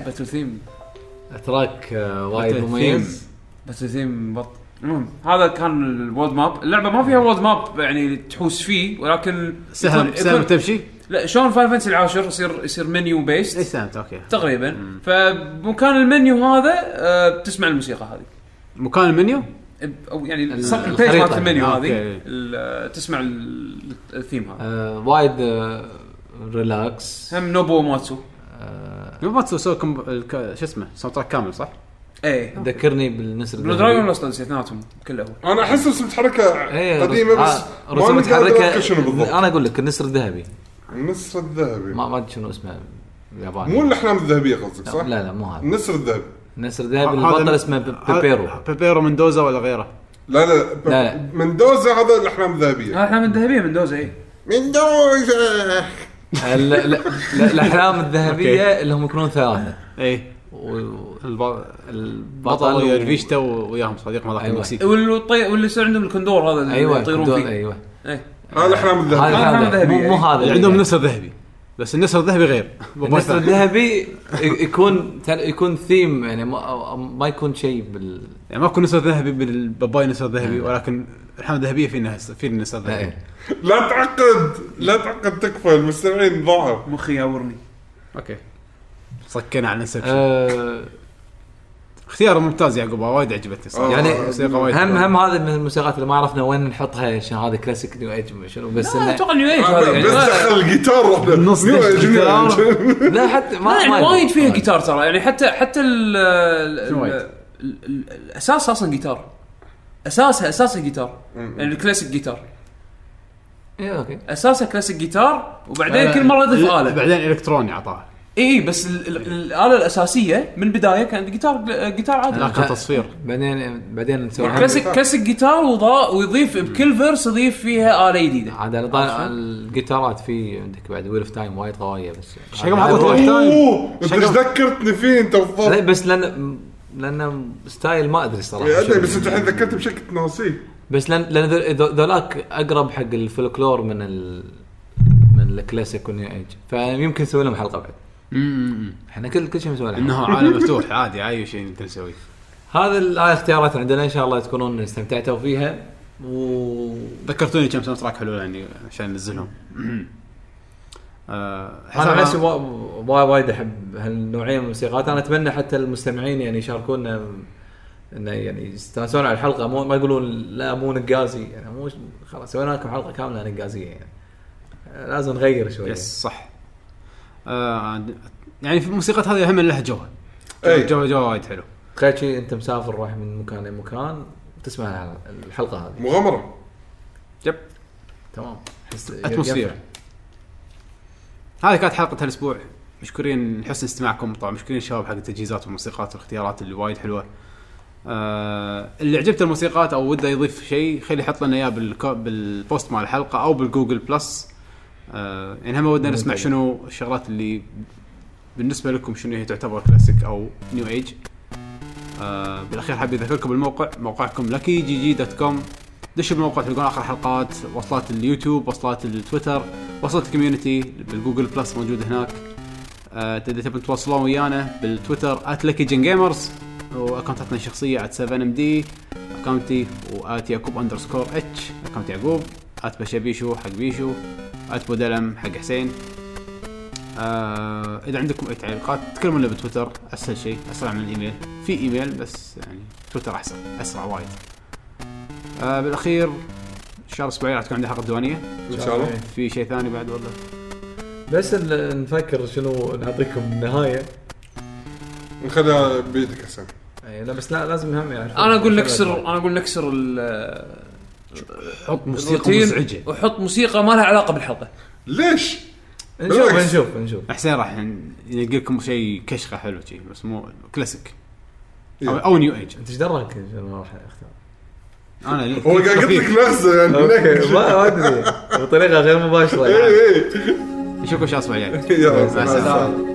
battle theme track آه، وايد مميز. battle theme بط المهم هذا كان ال world map اللعبة ما فيها world map يعني تحوس فيه ولكن سهم سهم يكون- تمشي؟ لا شلون Final Fantasy العاشر؟ يصير يصير menu based سهمت okay. تقريبا. فمكان المنيو هذا آه، تسمع الموسيقى هذه. مكان المنيو؟ أو يعني ال page مالت المنيو يعني. هذه. تسمع ال- الثيم هذا. آه، وايد آه، relax هم نوبو ماتسو آه، ما تسوي سوي كم... الك- شو اسمه soundtrack كامل صح؟ إيه. ذكرني بالنسر Blue. Dragon Lost اثنيناتهم كلهم أنا أحس رسم متحركة إيه قديمة بس آه، متحركة. اذكر شنو بالضبط. أنا أقول لك النسر الذهبي. النسر الذهبي. ما ما أدري شنو اسمه بالياباني مو الأحلام الذهبية قصدك صح؟ لا لا مو هذا. النسر الذهبي. النسر الذهبي هذا- البطل اسمه بيبيرو. بيبيرو مندوزا ولا غيره؟ لا لا, لا، لا. مندوزا هذا الأحلام الذهبية. هذا احلام الذهبية مندوزا اي مندوزا! الأحلام الذهبية اللي هم يكونون ثلاثة. اي البطل بطل ويا و- رفيشته وياهم صديق أيوة. المكسيك واللي طي... واللي يصير عندهم الكندور هذا اللي أيوه يطيرون فيه. أيوه. إيه. هذا الأحلام هذا الذهبيه الحلقة. الذهبية، مو إيه. هذا اللي عندهم النسر الذهبي بس النسر الذهبي غير. النسر الذهبي يكون يكون ثيم يعني ما, ما يكون شيء بال يعني ماكو نسر ذهبي بالباباي نسر ذهبي ولكن الأحلام الذهبيه في ناس في النسر الذهبي إيه. لا تعقد لا تعقد تكفى المستمعين ضاعوا مخي ياورني. okay. صكينا على Inception آه، اختيار ممتاز يعقوب وايد عجبتني صراحة. يعني موسيقى وايد هم. هم هذا من الموسيقات اللي ما عرفنا وين نحطها عشان هذه classic new age شنو بس لا أتوقع new age بس هذا يعني. دخل الجيتار. واحدة بالنص new age new جيتار. age لا حتى ما لا يعني. وايد فيها جيتار ترى يعني حتى حتى ال الأساس أصلا جيتار اساسها اساسها جيتار يعني ال classic guitar إيه okay. اساسها classic guitar وبعدين كل مرة يضيف آلة. بعدين إلكتروني عطاها اي بس ال- ال- الآلة الأساسية من البداية كانت جيتار جيتار عادي. كان تصفير بعدين بعدين نسوي classic classic guitar وضا ويضيف بكل verse يضيف فيها آلة جديدة. عاد على الجيتارات في عندك بعد Wheel of Time وايد قويه بس شكلهم حطوا. أوه! انت إيش ذكرتني فيه أنت لا، بالضبط بس لأن لأن style ما أدري صراحة أدري شو- بس أنت الحين ذكرت بشكل ناسيه بس لأن لأن ذو- ذو- ذولاك أقرب حق الفولكلور من ال من ال classic وال new age. فيمكن نسوي لهم حلقة بعد. امم إحنا كل كل شيء نسوي له انه. عالم مفتوح عادي أي شيء نقدر نسويه هذا هاي الاختيارات عندنا. إن شاء الله تكونون استمتعتوا فيها. و ذكرتوني كم soundtrack حلوة يعني عشان ننزلهم. أنا عن نفسي وايد أحب هالنوعية من الموسيقات أنا أتمنى حتى المستمعين يعني يشاركونا إنه يعني يستانسون على الحلقة. مو ما يقولون لا مو نقازي. يعني مو خلاص سوينا لكم حلقة كاملة نقازيه يعني. لازم نغير شوي yes صح. آه، يعني في الموسيقى هذه هم لها جوها أي. جو جو وايد حلو. تخيل شيء أنت مسافر رايح من مكان لمكان تسمع الحلقة هذه. مغامرة. yep. تمام. atmosphere. هذه كانت حلقة هالاسبوع مشكورين حسن استماعكم طبعا مشكورين الشباب حق التجهيزات والموسيقات والاختيارات اللي وايد حلوة. آه اللي عجبته الموسيقات أو وده يضيف شيء خلي يحط لنا إياه بال post مال الحلقة أو بال Google Plus. آه يعني هم ودنا نسمع. شنو الشغلات اللي بالنسبة لكم شنو هي تعتبر كلاسيك أو new age آه بالأخير حابب اذكركم بالموقع موقعكم Lucky GG dot com دشوا بالموقع تلقون آخر حلقات وصلات اليوتيوب وصلات التويتر وصلت ال community بال Google Plus موجود هناك. آه تقدر تبون تواصلون ويانا بالتويتر @lucky gamers وأكونتاتنا الشخصية @7md أكونتي و at underscore H account يعقوب @بشبيشو حق بيشو @بودلم حق حسين. آه إذا عندكم أي تعليقات تكلمونا بتويتر أسهل شيء أسرع من الإيميل. في إيميل بس يعني تويتر أحسن أسرع وايد. آه بالأخير الشهر الاسبوعي راح تكون عندي حلقة ديوانيه إن شاء الله. في شيء ثاني بعد ولا بس نفكر شنو نعطيكم النهايه نخليها بيدك حسين اي لا بس لا لازم هم يعرفون. أنا أقول نكسر أنا أقول نكسر ال- حط موسيقى مزعجة. وحط موسيقى ما لها علاقة بالحلقة. ليش؟ نشوف. نشوف نشوف. حسين راح ينقي لكم شيء كشخة حلو شيء بس مو كلاسيك أو. أو new ايج أنت إيش دراك راح اختار أنا لي- هو قاعد يقول لك نغزه يعني. ما ما أدري. بطريقه غير مباشرة اي يعني. اي نشوفكم الشهر الأسبوع الجاي يلا مع السلامة.